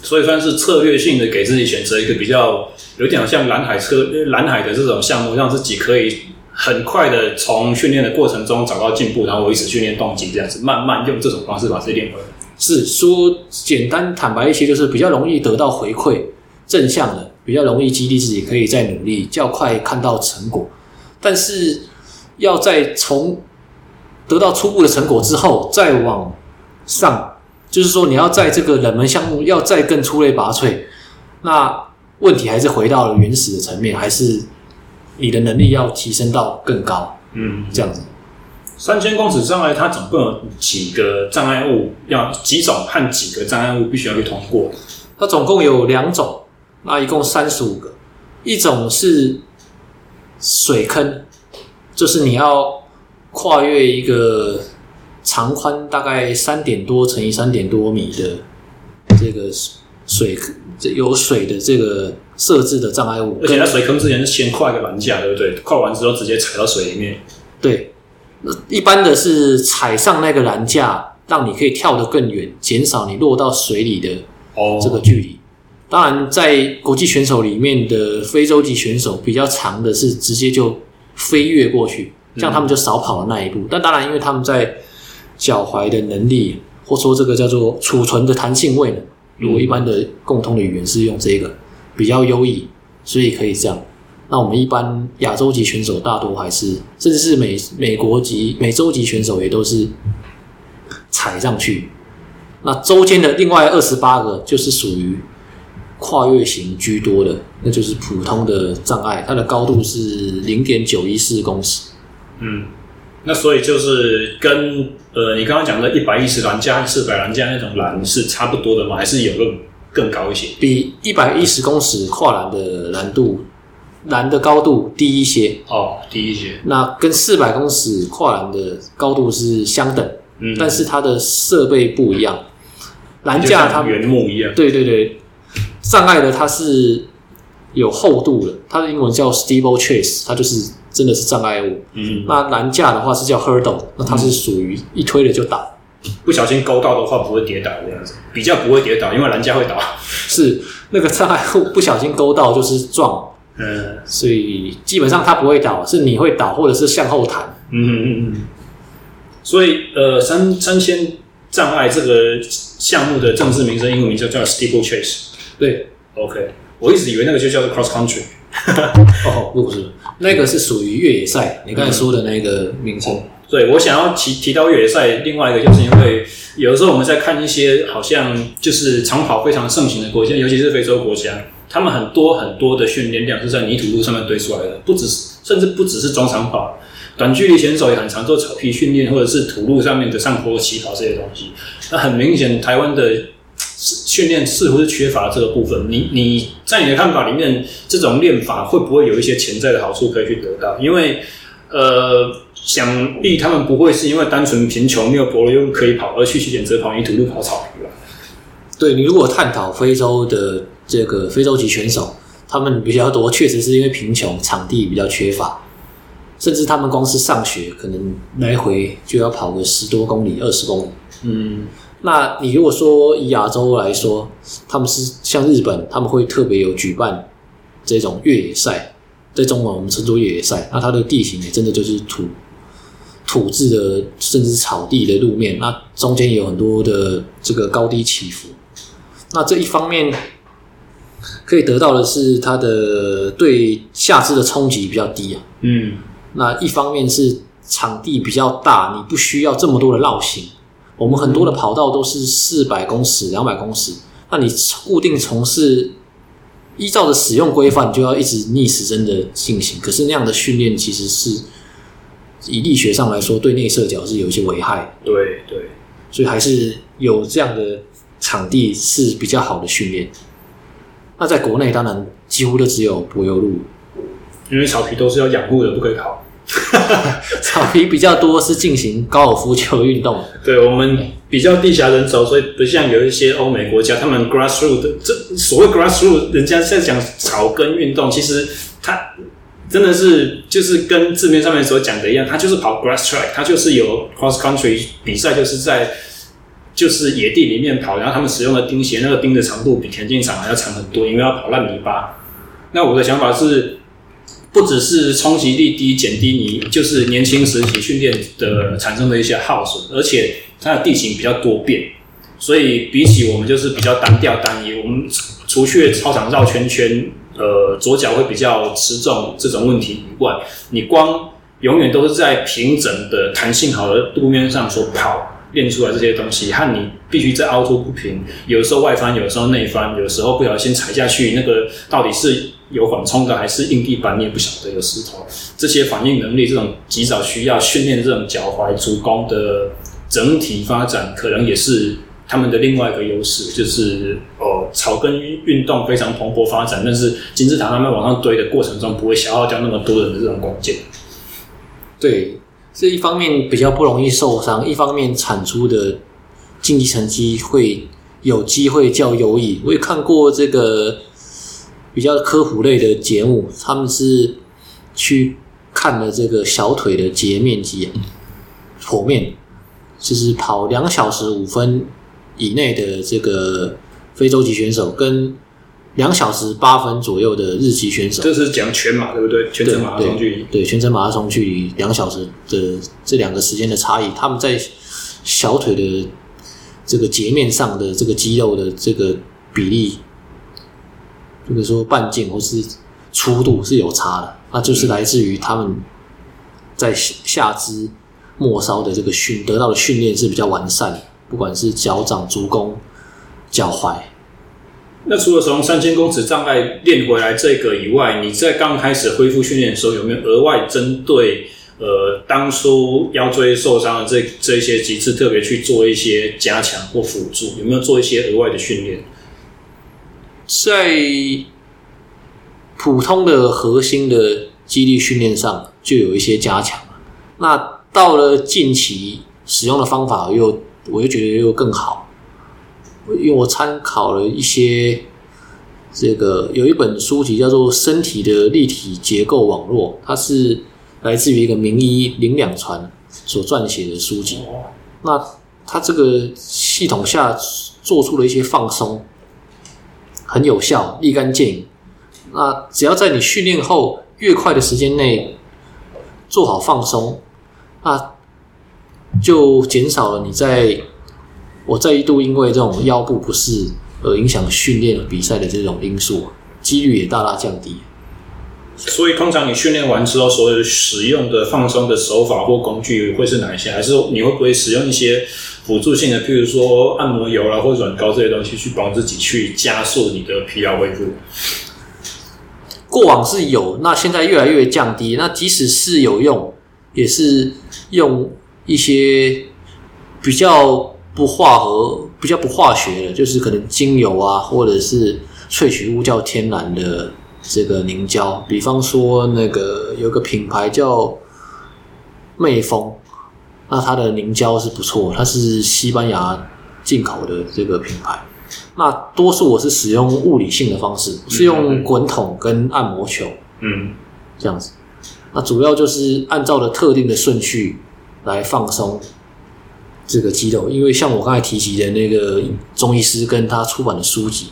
所以算是策略性的给自己选择一个比较有点像蓝海车蓝海的这种项目，让自己可以。很快的从训练的过程中找到进步，然后维持训练动机，这样子慢慢用这种方式把自己练回来。是说简单坦白一些，就是比较容易得到回馈，正向的，比较容易激励自己可以再努力，较快看到成果。但是要在从得到初步的成果之后再往上，就是说你要在这个冷门项目要再更出类拔萃，那问题还是回到了原始的层面，还是。你的能力要提升到更高，嗯，这样子。三千公尺障碍，它总共有几个障碍物？要几种和几个障碍物必须要去通过？它总共有两种，那一共三十五个。一种是水坑，就是你要跨越一个长宽大概三点多乘以三点多米的这个水有水的这个设置的障碍物，而且在水坑之前是先跨一个栏架，对不对？跨完之后直接踩到水里面。对，一般的是踩上那个栏架，让你可以跳得更远，减少你落到水里的这个距离。哦、当然，在国际选手里面的非洲籍选手比较长的是直接就飞跃过去，这样他们就少跑了那一步。嗯、但当然，因为他们在脚踝的能力，或说这个叫做储存的弹性位呢，如果一般的共通的语言是用这个比较优异，所以可以这样。那我们一般亚洲级选手大多还是，甚至是美美国级、美洲级选手也都是踩上去。那周间的另外二十八个就是属于跨越型居多的，那就是普通的障碍，它的高度是零点九一四公尺。嗯。那所以就是跟呃，你刚刚讲的一百一十栏加四百栏加那种栏是差不多的吗？还是有个更高一些？比一百一十公尺跨栏的难度，栏的高度低一些哦，低一些。那跟四百公尺跨栏的高度是相等，嗯，但是它的设备不一样。栏架它原木一样，对对对，障碍的它是有厚度的，它的英文叫 steeplechase，它就是。真的是障碍物。嗯，那栏架的话是叫 hurdle，那它是属于一推了就倒，不小心勾到的话不会跌倒这样子，比较不会跌倒，因为栏架会倒。是那个障碍物不小心勾到就是撞，嗯，所以基本上它不会倒，是你会倒或者是向后弹。嗯嗯嗯。所以呃，三三千障碍这个项目的正式名称英文名叫叫 steeplechase。对，OK，我一直以为那个就叫做 cross country。哦，不是，那个是属于越野赛。你刚才说的那个名称，对，我想要提提到越野赛，另外一个就是因为有的时候我们在看一些好像就是长跑非常盛行的国家，尤其是非洲国家，他们很多很多的训练量是在泥土路上面堆出来的，不只是甚至不只是中长跑，短距离选手也很常做草皮训练，或者是土路上面的上坡起跑这些东西。那很明显，台湾的。训练似乎是缺乏这个部分。你你在你的看法里面，这种练法会不会有一些潜在的好处可以去得到？因为呃，想必他们不会是因为单纯贫穷没有柏油路可以跑而去选择跑泥土路跑草皮吧？对，你如果探讨非洲的这个非洲籍选手，他们比较多，确实是因为贫穷，场地比较缺乏，甚至他们光是上学可能来回就要跑个十多公里、二十公里。嗯。那你如果说以亚洲来说，他们是像日本，他们会特别有举办这种越野赛，在中文我们称作越野赛。那它的地形也真的就是土土质的，甚至草地的路面。那中间有很多的这个高低起伏。那这一方面可以得到的是它的对下肢的冲击比较低啊。嗯。那一方面是场地比较大，你不需要这么多的绕行。我们很多的跑道都是四百公尺、两百公尺，那你固定从事，依照的使用规范，就要一直逆时针的进行。可是那样的训练其实是以力学上来说，对内侧脚是有一些危害。对对，所以还是有这样的场地是比较好的训练。那在国内当然几乎都只有柏油路，因为草皮都是要养护的，不可以跑。草皮比较多是进行高尔夫球运动，对，我们比较地狭人稠，所以不像有一些欧美国家，他们 grassroot 这所谓 grassroot，人家在讲草根运动，其实它真的是就是跟字面上面所讲的一样，它就是跑 grass track，它就是有 cross country 比赛，就是在就是野地里面跑，然后他们使用的钉鞋，那个钉的长度比田径场还要长很多，因为要跑烂泥巴。那我的想法是。不只是冲击力低，减低你就是年轻时期训练的产生的一些耗损，而且它的地形比较多变，所以比起我们就是比较单调单一。我们除去操场绕圈圈，呃，左脚会比较吃重这种问题以外，你光永远都是在平整的弹性好的路面上所跑练出来这些东西，和你必须在凹凸不平，有时候外翻，有时候内翻，有时候不小心踩下去，那个到底是。有缓冲的还是硬地板，你也不晓得有石头。这些反应能力，这种及早需要训练这种脚踝足弓的整体发展，可能也是他们的另外一个优势，就是哦，草根运动非常蓬勃发展，但是金字塔慢慢往上堆的过程中，不会消耗掉那么多人的这种关键。对，这一方面比较不容易受伤，一方面产出的竞技成绩会有机会较优异。我也看过这个比较科普类的节目，他们是去看了这个小腿的截面积剖面，就是跑两小时五分以内的这个非洲籍选手跟。两小时八分左右的日籍选手，这是讲全马对不对？全程马拉松距离，对，全程马拉松距离两小时的这两个时间的差异，他们在小腿的这个截面上的这个肌肉的这个比例，比如说半径或是粗度是有差的，那就是来自于他们在下肢末梢的这个训得到的训练是比较完善的，不管是脚掌、足弓、脚踝。那除了从三千公尺障碍练回来这个以外，你在刚开始恢复训练的时候，有没有额外针对呃当初腰椎受伤的这这些几次特别去做一些加强或辅助？有没有做一些额外的训练？在普通的核心的肌力训练上就有一些加强。那到了近期使用的方法又我又觉得又更好。因为我参考了一些这个有一本书籍叫做《身体的立体结构网络》，它是来自于一个名医林两传所撰写的书籍。那它这个系统下做出了一些放松，很有效，立竿见影。那只要在你训练后越快的时间内做好放松，那就减少了你在。我再一度因为这种腰部不适而影响训练比赛的这种因素，几率也大大降低。所以，通常你训练完之后，所有使用的放松的手法或工具会是哪一些？还是你会不会使用一些辅助性的，譬如说按摩油啦或软膏这些东西，去帮自己去加速你的疲劳恢复？过往是有，那现在越来越降低。那即使是有用，也是用一些比较。不化合，比较不化学的，就是可能精油啊，或者是萃取物较天然的这个凝胶。比方说，那个有个品牌叫魅风，那它的凝胶是不错，它是西班牙进口的这个品牌。那多数我是使用物理性的方式，是用滚筒跟按摩球，嗯，这样子。那主要就是按照了特定的顺序来放松。这个肌肉，因为像我刚才提及的那个中医师跟他出版的书籍，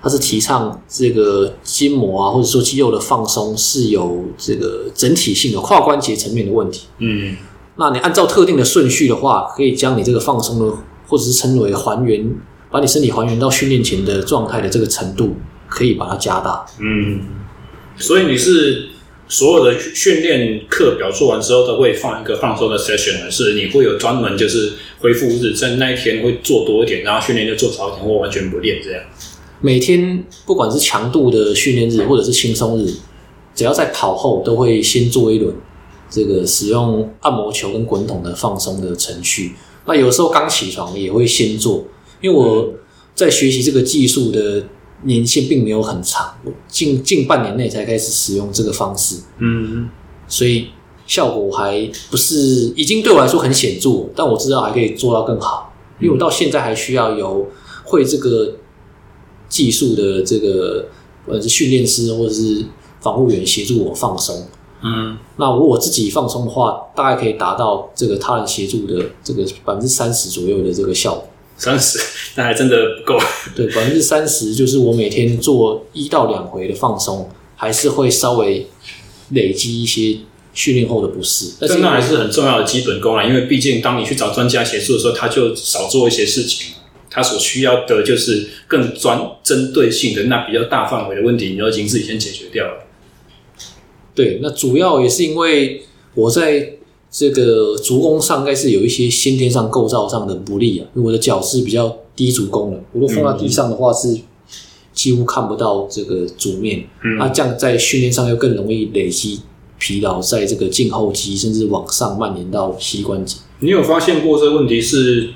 他是提倡这个筋膜啊，或者说肌肉的放松是有这个整体性的跨关节层面的问题。嗯，那你按照特定的顺序的话，可以将你这个放松的，或者是称为还原，把你身体还原到训练前的状态的这个程度，可以把它加大。嗯，所以你是。所有的训练课表做完之后，都会放一个放松的 session，还是你会有专门就是恢复日，在那一天会做多一点，然后训练就做少一点，或完全不练这样。每天不管是强度的训练日，或者是轻松日，只要在跑后，都会先做一轮这个使用按摩球跟滚筒的放松的程序。那有时候刚起床也会先做，因为我在学习这个技术的。年限并没有很长，近近半年内才开始使用这个方式，嗯，所以效果还不是已经对我来说很显著，但我知道还可以做到更好，因为我到现在还需要有会这个技术的这个呃是训练师或者是防护员协助我放松，嗯，那如果我自己放松的话，大概可以达到这个他人协助的这个百分之三十左右的这个效果。三十，那还真的不够。对，百分之三十就是我每天做一到两回的放松，还是会稍微累积一些训练后的不适。但是那还是很重要的基本功啊，因为毕竟当你去找专家协助的时候，他就少做一些事情，他所需要的就是更专针对性的那比较大范围的问题，你都已经自己先解决掉了。对，那主要也是因为我在。这个足弓上应该是有一些先天上构造上的不利啊，因为我的脚是比较低足弓的，如果放在地上的话是几乎看不到这个足面，那、嗯、这样在训练上又更容易累积疲劳，在这个胫后肌甚至往上蔓延到膝关节。你有发现过这个问题是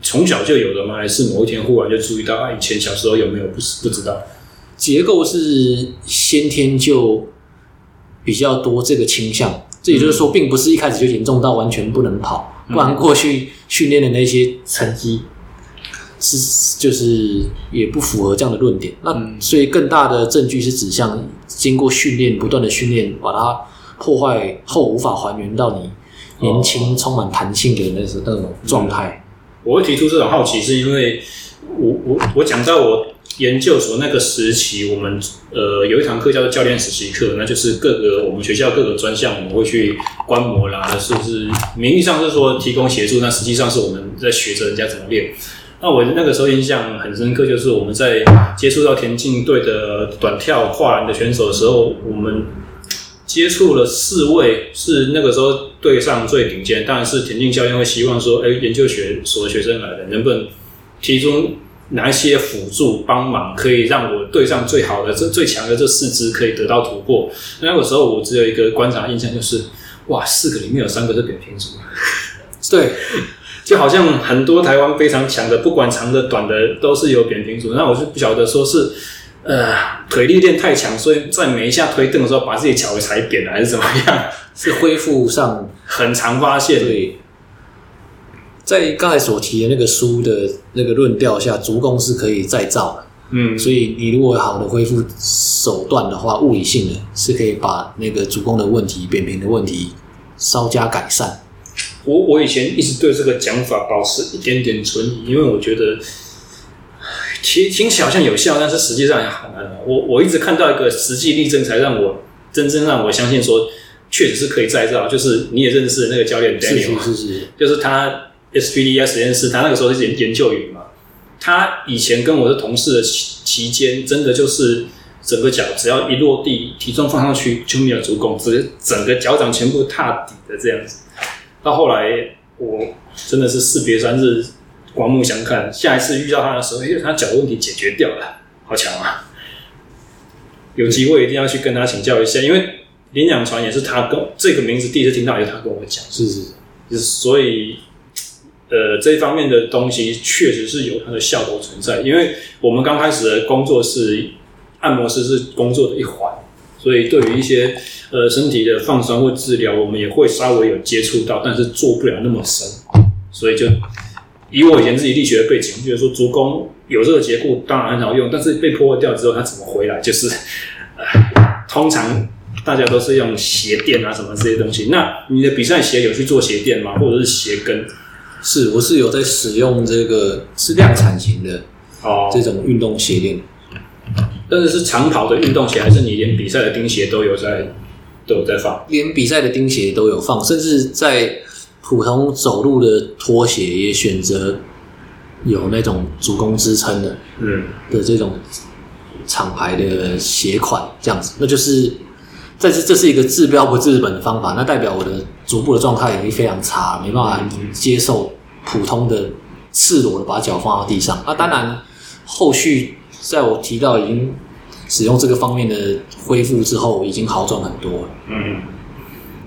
从小就有的吗？还是某一天忽然就注意到？啊，以前小时候有没有？不是不知道。结构是先天就比较多这个倾向。这也就是说，并不是一开始就严重到完全不能跑，不然过去训练的那些成绩是就是也不符合这样的论点。那所以更大的证据是指向经过训练，不断的训练，把它破坏后无法还原到你年轻、充满弹性的那种那种状态。我会提出这种好奇，是因为我我我讲到我。研究所那个时期，我们呃有一堂课叫做教练实习课，那就是各个我们学校各个专项，我们会去观摩啦，是不是名义上是说提供协助，那实际上是我们在学着人家怎么练。那我那个时候印象很深刻，就是我们在接触到田径队的短跳跨栏的选手的时候，我们接触了四位，是那个时候队上最顶尖，当然是田径教练会希望说，哎，研究学所的学生来的，能不能提供。哪一些辅助帮忙可以让我对上最好的这最强的这四支可以得到突破？那个时候我只有一个观察印象，就是哇，四个里面有三个是扁平足，对，就好像很多台湾非常强的，不管长的短的都是有扁平足。那我就不晓得说是呃腿力练太强，所以在每一下推蹬的时候把自己脚给踩扁了，还是怎么样？是恢复上很常发现。对。在刚才所提的那个书的那个论调下，足弓是可以再造的。嗯，所以你如果有好的恢复手段的话，物理性的是可以把那个足弓的问题、扁平的问题稍加改善。我我以前一直对这个讲法保持一点点存疑，因为我觉得听听起来好像有效，但是实际上也好难。我我一直看到一个实际例证，才让我真正让我相信说，确实是可以再造。就是你也认识的那个教练 Daniel，是是是，是，就是他。SPDS 实验室，他那个时候是研研究员嘛。他以前跟我的同事的期期间，真的就是整个脚只要一落地，体重放上去就没有足弓，直接整个脚掌全部踏底的这样子。到后来，我真的是士别三日，刮目相看。下一次遇到他的时候，因为他脚的问题解决掉了，好强啊！有机会一定要去跟他请教一下，因为领养船也是他跟这个名字第一次听到，也是他跟我讲，是是，就是所以。呃，这一方面的东西确实是有它的效果存在，因为我们刚开始的工作是按摩师是工作的一环，所以对于一些呃身体的放松或治疗，我们也会稍微有接触到，但是做不了那么深，所以就以我以前自己力学的背景，就是说足弓有这个结构当然很好用，但是被破坏掉之后它怎么回来？就是呃，通常大家都是用鞋垫啊什么这些东西。那你的比赛鞋有去做鞋垫吗？或者是鞋跟？是，我是有在使用这个是量产型的哦，这种运动鞋垫，但是是长跑的运动鞋，还是你连比赛的钉鞋都有在都有在放？连比赛的钉鞋都有放，甚至在普通走路的拖鞋也选择有那种足弓支撑的，嗯，的这种厂牌的鞋款，这样子，那就是。这是这是一个治标不治本的方法，那代表我的足部的状态已经非常差，没办法接受普通的赤裸的把脚放到地上。那当然，后续在我提到已经使用这个方面的恢复之后，已经好转很多了。嗯。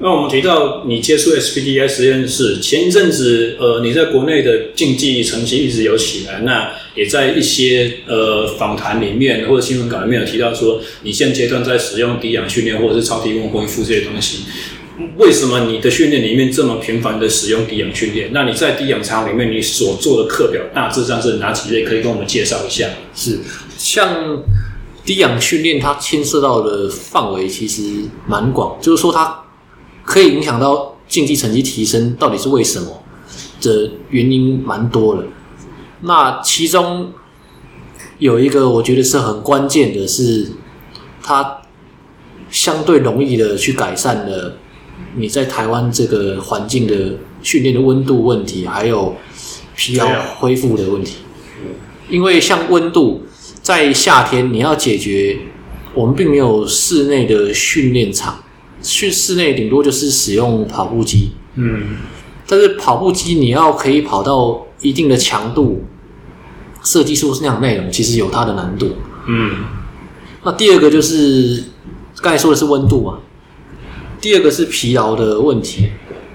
那我们提到你接触 SPDS 实验室前一阵子，呃，你在国内的竞技成绩一直有起来，那也在一些呃访谈里面或者新闻稿里面有提到说，你现阶段在使用低氧训练或者是超体温恢复这些东西，为什么你的训练里面这么频繁的使用低氧训练？那你在低氧场里面你所做的课表大致上是哪几类？可以跟我们介绍一下？是像低氧训练，它牵涉到的范围其实蛮广，就是说它。可以影响到竞技成绩提升，到底是为什么？的原因蛮多的。那其中有一个我觉得是很关键的，是它相对容易的去改善了你在台湾这个环境的训练的温度问题，还有疲劳恢复的问题。因为像温度，在夏天你要解决，我们并没有室内的训练场。去室内顶多就是使用跑步机，嗯，但是跑步机你要可以跑到一定的强度，设计出那样内容，其实有它的难度，嗯。那第二个就是刚才说的是温度嘛，第二个是疲劳的问题。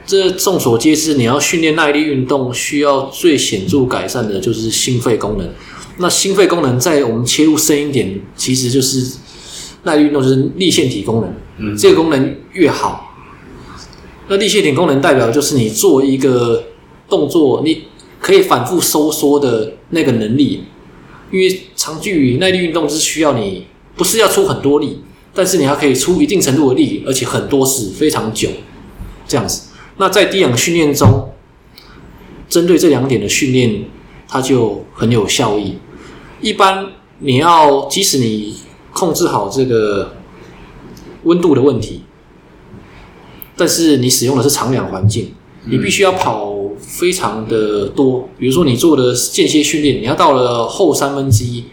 这众所皆知，你要训练耐力运动，需要最显著改善的就是心肺功能。那心肺功能在我们切入深一点，其实就是。耐力运动就是立腺体功能，嗯，这个功能越好，那立腺体功能代表就是你做一个动作，你可以反复收缩的那个能力。因为长距离耐力运动是需要你不是要出很多力，但是你还可以出一定程度的力，而且很多次非常久这样子。那在低氧训练中，针对这两点的训练，它就很有效益。一般你要即使你控制好这个温度的问题，但是你使用的是长氧环境，你必须要跑非常的多。比如说你做的间歇训练，你要到了后三分之一，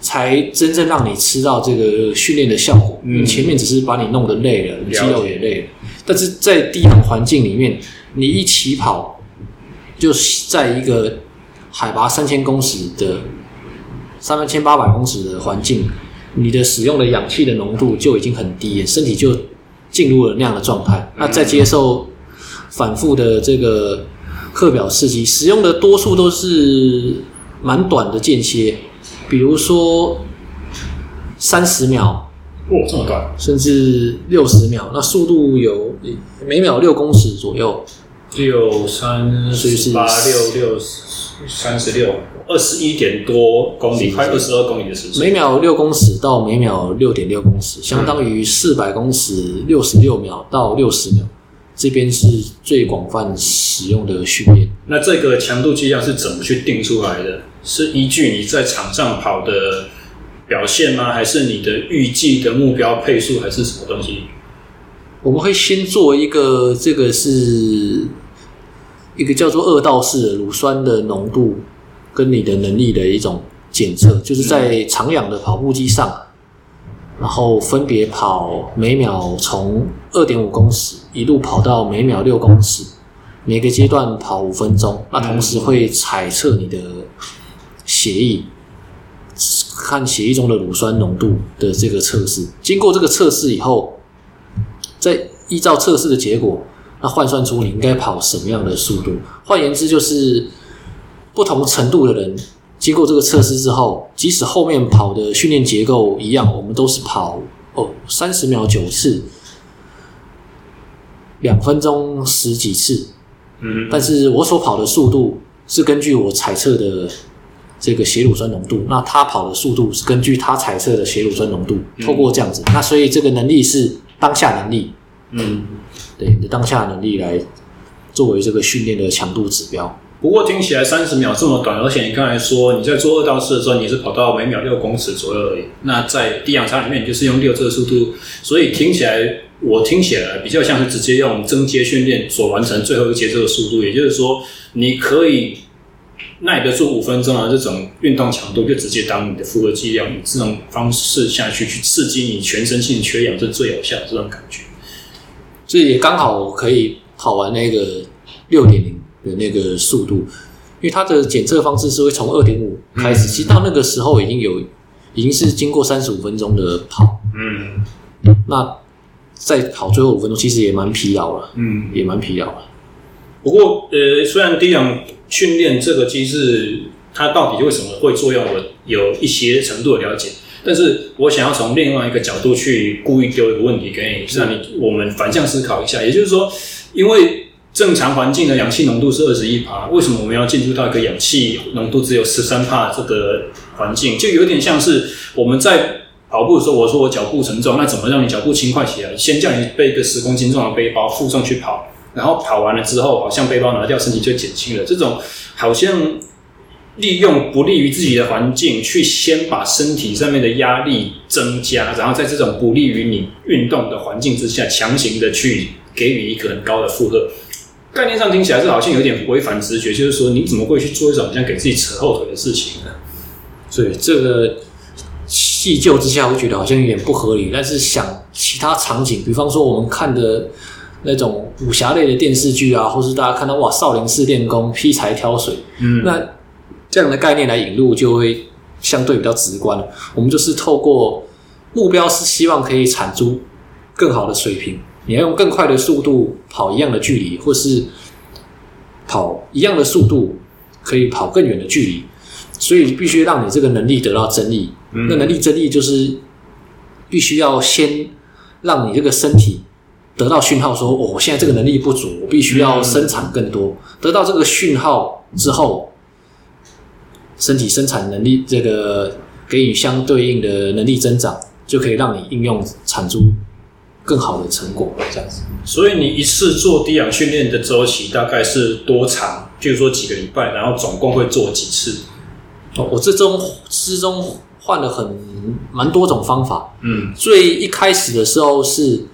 才真正让你吃到这个训练的效果。你前面只是把你弄得累了，肌肉也累了。但是在低氧环境里面，你一起跑，就在一个海拔三千公尺的三千八百公尺的环境，你的使用的氧气的浓度就已经很低，身体就进入了那样的状态。那再接受反复的这个课表刺激，使用的多数都是蛮短的间歇，比如说三十秒。哦，这么短，甚至六十秒，那速度有每秒六公尺左右，六三十八六六三十六，二十一点多公里，快二十二公里的时速。每秒六公尺到每秒六点六公尺，相当于四百公尺六十六秒到六十秒，这边是最广泛使用的训练。那这个强度计量是怎么去定出来的？是依据你在场上跑的表现吗？还是你的预计的目标配速，还是什么东西？我们会先做一个，这个是一个叫做二道式的乳酸的浓度跟你的能力的一种检测，就是在长氧的跑步机上，然后分别跑每秒从二点五公尺一路跑到每秒六公尺，每个阶段跑五分钟。那同时会采测你的血液。看血液中的乳酸浓度的这个测试，经过这个测试以后，再依照测试的结果，那换算出你应该跑什么样的速度。换言之，就是不同程度的人经过这个测试之后，即使后面跑的训练结构一样，我们都是跑哦三十秒九次，两分钟十几次，嗯，但是我所跑的速度是根据我采测的。这个血乳酸浓度，那他跑的速度是根据他采测的血乳酸浓度，透过这样子，那所以这个能力是当下能力，嗯，对，你的当下能力来作为这个训练的强度指标。不过听起来三十秒这么短，而且你刚才说你在做二到四的时候，你是跑到每秒六公尺左右而已。那在低氧舱里面，你就是用六这个速度，所以听起来我听起来比较像是直接用增阶训练所完成最后一节这个速度，也就是说你可以。耐得住五分钟的这种运动强度，就直接当你的负荷剂量，以这种方式下去去刺激你全身性缺氧，是最有效的这种感觉。所以也刚好可以跑完那个六点零的那个速度，因为它的检测方式是会从二点五开始，其实到那个时候已经有已经是经过三十五分钟的跑，嗯，那再跑最后五分钟，其实也蛮疲劳了，嗯，也蛮疲劳了。不过，呃，虽然低氧训练这个机制，它到底为什么会作用，我有一些程度的了解。但是我想要从另外一个角度去故意丢一个问题给你，让你我们反向思考一下。也就是说，因为正常环境的氧气浓度是二十一帕，为什么我们要进入到一个氧气浓度只有十三帕这个环境？就有点像是我们在跑步的时候，我说我脚步沉重，那怎么让你脚步轻快起来？先叫你背一个十公斤重的背包负重去跑。然后跑完了之后，好像背包拿掉，身体就减轻了。这种好像利用不利于自己的环境，去先把身体上面的压力增加，然后在这种不利于你运动的环境之下，强行的去给予一个很高的负荷。概念上听起来是好像有点违反直觉，就是说你怎么会去做一种好像给自己扯后腿的事情呢？所以这个细究之下，会觉得好像有点不合理。但是想其他场景，比方说我们看的。那种武侠类的电视剧啊，或是大家看到哇，少林寺练功、劈柴挑水，嗯，那这样的概念来引入，就会相对比较直观了。我们就是透过目标是希望可以产出更好的水平，你要用更快的速度跑一样的距离，或是跑一样的速度可以跑更远的距离，所以必须让你这个能力得到增益。嗯，那能力增益就是必须要先让你这个身体。得到讯号说，哦，我现在这个能力不足，我必须要生产更多。得到这个讯号之后，身体生产能力这个给予相对应的能力增长，就可以让你应用产出更好的成果，这样子。所以你一次做低氧训练的周期大概是多长？譬如说几个礼拜，然后总共会做几次？哦，我这中之中换了很蛮多种方法。嗯，最一开始的时候是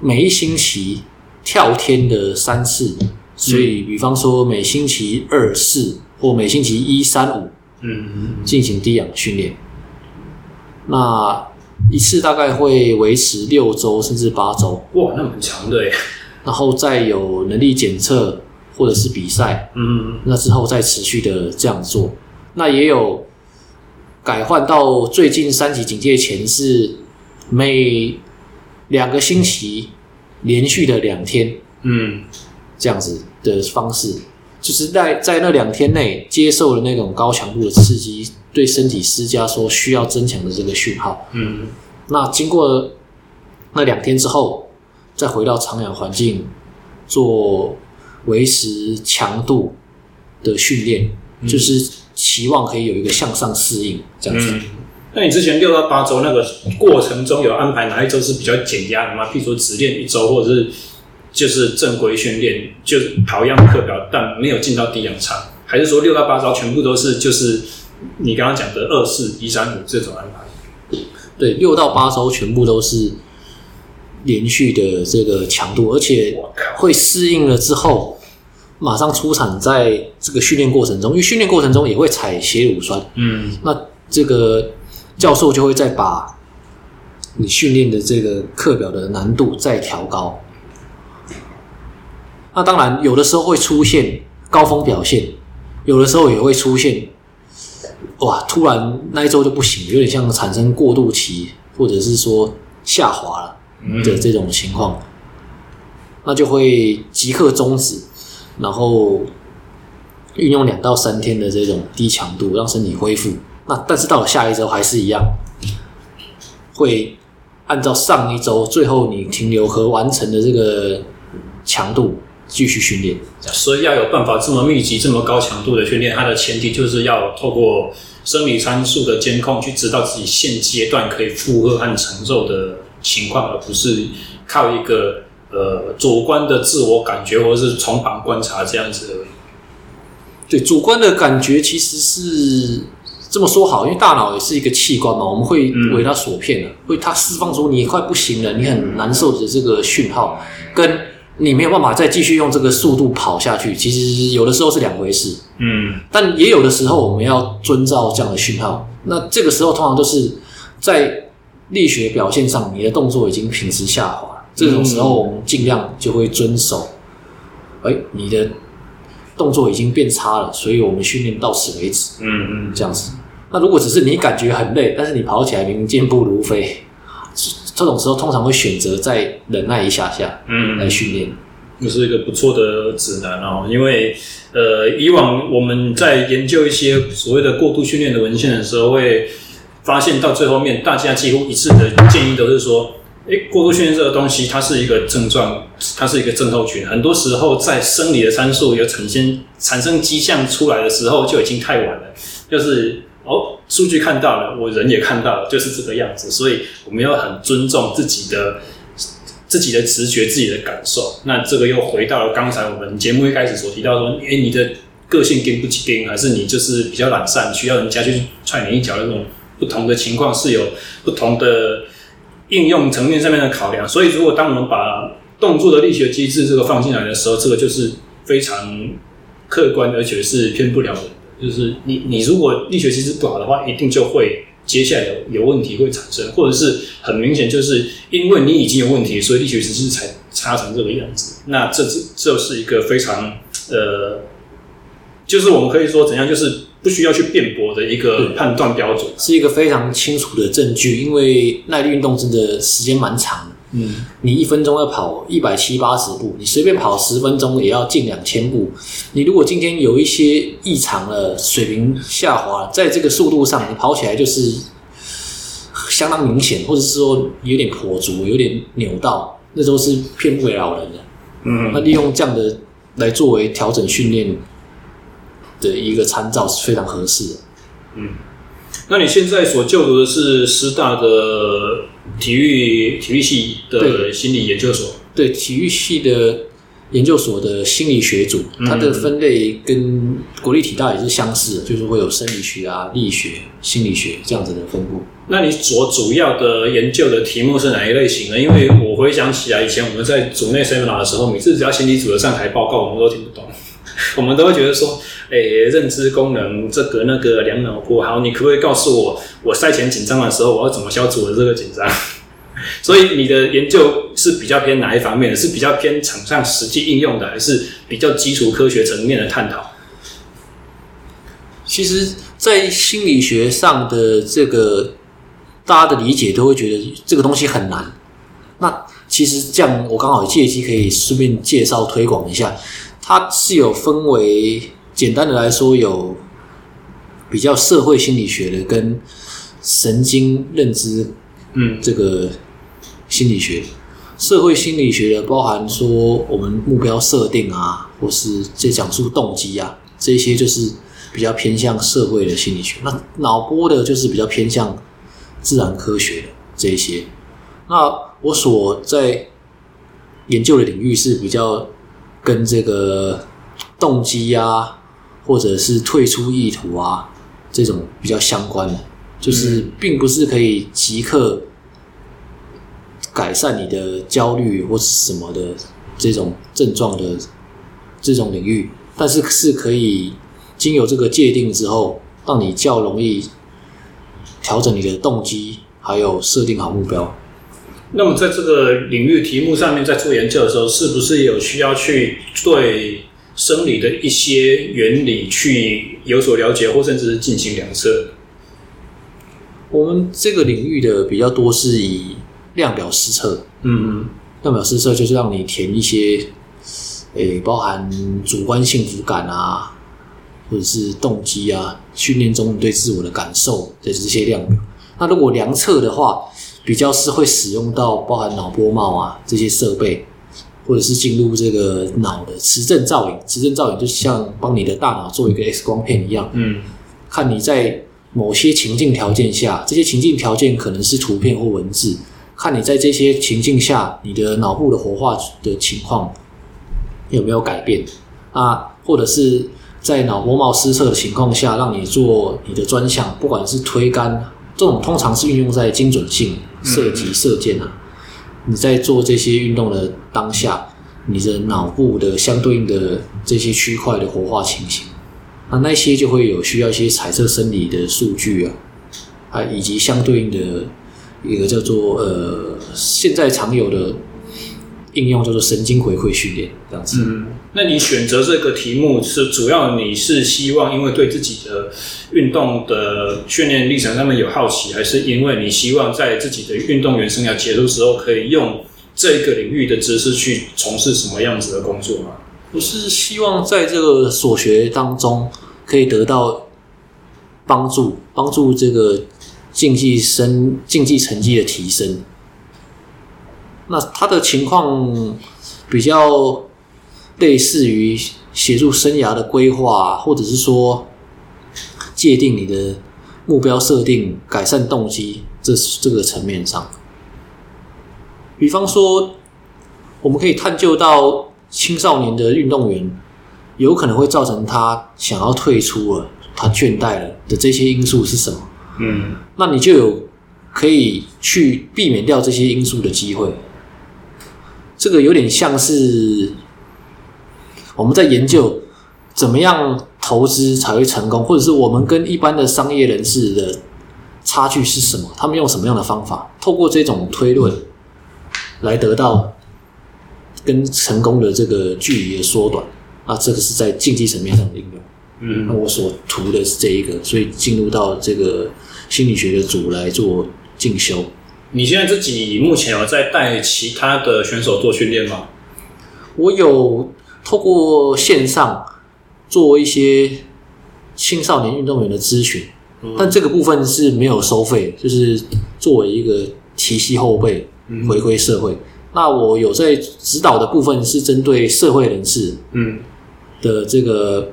每一星期跳天的三次，所以比方说每星期二四或每星期一三五，嗯，进行低氧训练。那一次大概会维持六周甚至八周。哇，那很长的耶。然后再有能力检测或者是比赛，嗯，那之后再持续的这样做。那也有改换到最近三级警戒前是每两个星期连续的两天，嗯，这样子的方式，就是在在那两天内接受了那种高强度的刺激，对身体施加说需要增强的这个讯号。嗯，那经过那两天之后，再回到长氧环境做维持强度的训练，嗯，就是。期望可以有一个向上适应这样子。嗯，那你之前六到八周那个过程中有安排哪一周是比较减压的吗？譬如说只练一周，或者是就是正规训练，就是跑一样课表，但没有进到低氧场，还是说六到八周全部都是就是你刚刚讲的二四一三五这种安排？对，六到八周全部都是连续的这个强度，而且会适应了之后。马上出产，在这个训练过程中，因为训练过程中也会采血乳酸，嗯，那这个教授就会再把你训练的这个课表的难度再调高。那当然，有的时候会出现高峰表现，有的时候也会出现，哇，突然那一周就不行，有点像产生过渡期，或者是说下滑了的这种情况，那就会即刻终止。然后运用两到三天的这种低强度，让身体恢复。那 但是到了下一周还是一样，会按照上一周最后你停留和完成的这个强度继续训练。所以要有办法这么密集、这么高强度的训练，它的前提就是要透过生理参数的监控，去知道自己现阶段可以负荷和承受的情况，而不是靠一个。呃，主观的自我感觉，或者是从旁观察这样子而已。对，主观的感觉其实是这么说好，因为大脑也是一个器官嘛，我们会为它所骗的，会它释放出你快不行了，你很难受的这个讯号，跟你没有办法再继续用这个速度跑下去，其实有的时候是两回事。嗯，但也有的时候我们要遵照这样的讯号，那这个时候通常都是在力学表现上，你的动作已经品质下滑。这种时候，我们尽量就会遵守。哎，你的动作已经变差了，所以我们训练到此为止。嗯嗯，这样子。那如果只是你感觉很累，但是你跑起来明明健步如飞，这种时候通常会选择再忍耐一下下，嗯，来训练。这是一个不错的指南哦。因为呃，以往我们在研究一些所谓的过度训练的文献的时候，会发现到最后面，大家几乎一致的建议都是说。诶，过度训练这个东西，它是一个症状，它是一个症候群。很多时候，在生理的参数有产生产生迹象出来的时候，就已经太晚了。就是哦，数据看到了，我人也看到了，就是这个样子。所以，我们要很尊重自己的自己的直觉、自己的感受。那这个又回到了刚才我们节目一开始所提到说，诶，你的个性跟不跟，还是你就是比较懒散，需要人家去踹你一脚那种不同的情况，是有不同的。应用层面上面的考量，所以如果当我们把动作的力学机制这个放进来的时候，这个就是非常客观，而且是骗不了人的。就是你你如果力学机制不好的话，一定就会接下来有有问题会产生，或者是很明显就是因为你已经有问题，所以力学机制才差成这个样子。那这这这是一个非常呃，就是我们可以说怎样，就是。不需要去辩驳的一个判断标准，是一个非常清楚的证据。因为耐力运动真的时间蛮长的，嗯，你一分钟要跑一百七八十步，你随便跑十分钟也要近两千步。你如果今天有一些异常了，水平下滑，在这个速度上，你跑起来就是相当明显，或者是说有点跛足，有点扭到，那都是骗不了人的。嗯，那利用这样的来作为调整训练。的一个参照是非常合适的。嗯，那你现在所就读的是师大的体育体育系的心理研究所？对，体育系的研究所的心理学组，它的分类跟国立体大也是相似的，就是会有生理学啊、力学、心理学这样子的分布。那你所主要的研究的题目是哪一类型呢？因为我回想起来，以前我们在组内 seminar 的时候，每次只要心理组的上台报告，我们都听不懂，我们都会觉得说，哎、欸，认知功能这个那个两脑波，好，你可不可以告诉我，我赛前紧张的时候，我要怎么消除我这个紧张？所以你的研究是比较偏哪一方面的？是比较偏场上实际应用的，还是比较基础科学层面的探讨？其实，在心理学上的这个。大家的理解都会觉得这个东西很难。那其实这样，我刚好借机可以顺便介绍推广一下。它是有分为，简单的来说，有比较社会心理学的跟神经认知，嗯，这个心理学。社会心理学的包含说我们目标设定啊，或是这讲述动机啊，这些就是比较偏向社会的心理学。那脑波的就是比较偏向。自然科学的这一些，那我所在研究的领域是比较跟这个动机啊，或者是退出意图啊这种比较相关的，就是并不是可以即刻改善你的焦虑或是什么的这种症状的这种领域，但是是可以经由这个界定之后，让你较容易。调整你的动机，还有设定好目标。那么，在这个领域题目上面，在做研究的时候，是不是有需要去对生理的一些原理去有所了解，或甚至是进行量测？我们这个领域的比较多是以量表施测。嗯嗯，量表施测就是让你填一些，诶，包含主观幸福感啊。或者是动机啊，训练中你对自我的感受的这些量表。那如果量测的话，比较是会使用到包含脑波帽啊这些设备，或者是进入这个脑的磁振造影。磁振造影就像帮你的大脑做一个 X 光片一样，嗯，看你在某些情境条件下，这些情境条件可能是图片或文字，看你在这些情境下，你的脑部的活化的情况有没有改变啊，或者是。在脑波帽失测的情况下，让你做你的专项，不管是推杆，这种通常是运用在精准性射击射箭啊。你在做这些运动的当下，你的脑部的相对应的这些区块的活化情形，那那些就会有需要一些彩色生理的数据啊，啊，以及相对应的一个叫做呃，现在常有的。应用叫做神经回馈训练这样子。嗯，那你选择这个题目是主要你是希望因为对自己的运动的训练历程上面有好奇，还是因为你希望在自己的运动员生涯结束时候可以用这个领域的知识去从事什么样子的工作吗？我是希望在这个所学当中可以得到帮助，帮助这个竞技生竞技成绩的提升。那他的情况比较类似于协助生涯的规划，或者是说界定你的目标设定、改善动机，这这个层面上。比方说，我们可以探究到青少年的运动员有可能会造成他想要退出了、他倦怠了的这些因素是什么？嗯，那你就有可以去避免掉这些因素的机会。这个有点像是我们在研究怎么样投资才会成功，或者是我们跟一般的商业人士的差距是什么？他们用什么样的方法？透过这种推论来得到跟成功的这个距离的缩短。啊，这个是在竞技层面上的应用。嗯，那我所图的是这一个，所以进入到这个心理学的组来做进修。你现在自己目前有在带其他的选手做训练吗？我有透过线上做一些青少年运动员的咨询，嗯，但这个部分是没有收费，就是作为一个提携后辈回归社会，嗯。那我有在指导的部分是针对社会人士，嗯的这个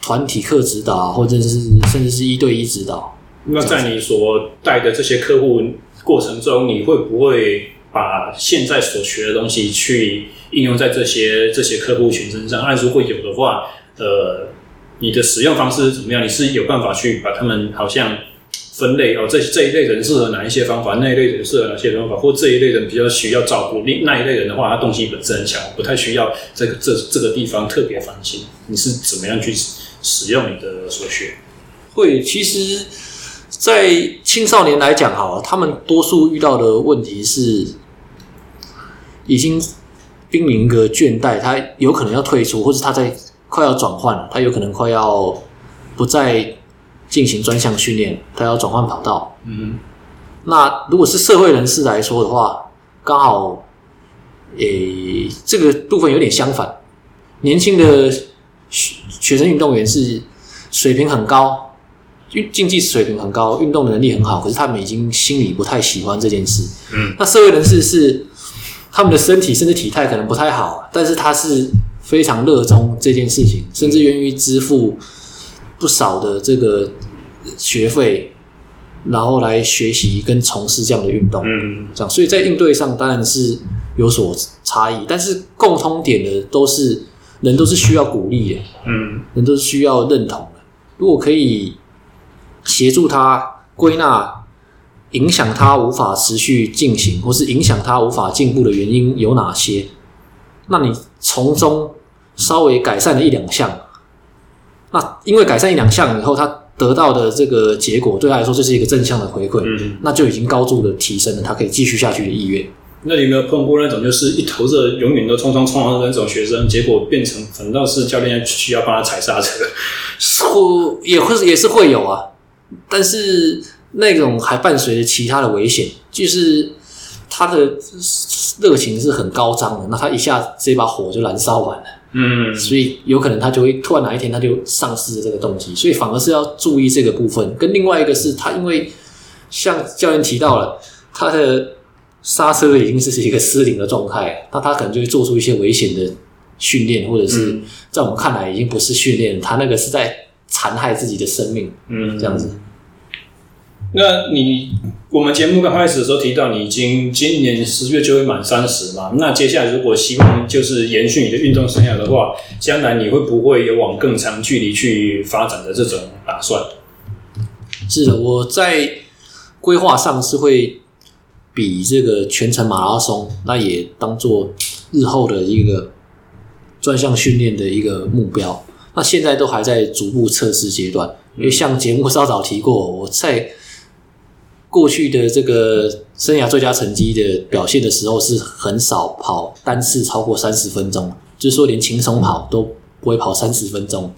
团体课指导，或者是甚至是一对一指导。那在你所带的这些客户过程中，你会不会把现在所学的东西去应用在这些这些客户群身上？那如果有的话，呃，你的使用方式是怎么样？你是有办法去把他们好像分类哦？这这一类人适合哪一些方法？那一类人适合哪些方法？或这一类人比较需要照顾？另那一类人的话，他动机本身很强，不太需要这个这这个地方特别反省。你是怎么样去使用你的所学？会，其实。在青少年来讲，哈，他们多数遇到的问题是，已经濒临一个倦怠，他有可能要退出，或者他在快要转换，他有可能快要不再进行专项训练，他要转换跑道。嗯，那如果是社会人士来说的话，刚好，诶、欸，这个部分有点相反，年轻的学生运动员是水平很高。竞技水平很高，运动能力很好，可是他们已经心里不太喜欢这件事。嗯，那社会人士是他们的身体甚至体态可能不太好，但是他是非常热衷这件事情，甚至愿意支付不少的这个学费，然后来学习跟从事这样的运动。嗯，这样，所以在应对上当然是有所差异，但是共通点的都是人都是需要鼓励的，嗯，人都是需要认同的。如果可以。协助他归纳影响他无法持续进行，或是影响他无法进步的原因有哪些？那你从中稍微改善了一两项，那因为改善一两项以后，他得到的这个结果对他来说就是一个正向的回馈，嗯，那就已经高度的提升了他可以继续下去的意愿。那你有没有碰过那种就是一头热永远都冲冲冲的那种学生，结果变成反倒是教练需要帮他踩刹车？会也会也是会有啊。但是那种还伴随着其他的危险，就是他的热情是很高涨的，那他一下这把火就燃烧完了，嗯，所以有可能他就会突然哪一天他就丧失了这个动机，所以反而是要注意这个部分。跟另外一个是他因为像教练提到了，他的刹车已经是一个失灵的状态，那他可能就会做出一些危险的训练，或者是在我们看来已经不是训练，他那个是在残害自己的生命，嗯，这样子。那你我们节目刚开始的时候提到，你已经今年十月就会满三十嘛？那接下来如果希望就是延续你的运动生涯的话，将来你会不会有往更长距离去发展的这种打算？是的，我在规划上是会比这个全程马拉松，那也当做日后的一个专项训练的一个目标。那现在都还在逐步测试阶段，因为像节目稍早提过，我在。过去的这个生涯最佳成绩的表现的时候，是很少跑单次超过三十分钟，就是说连轻松跑都不会跑三十分钟。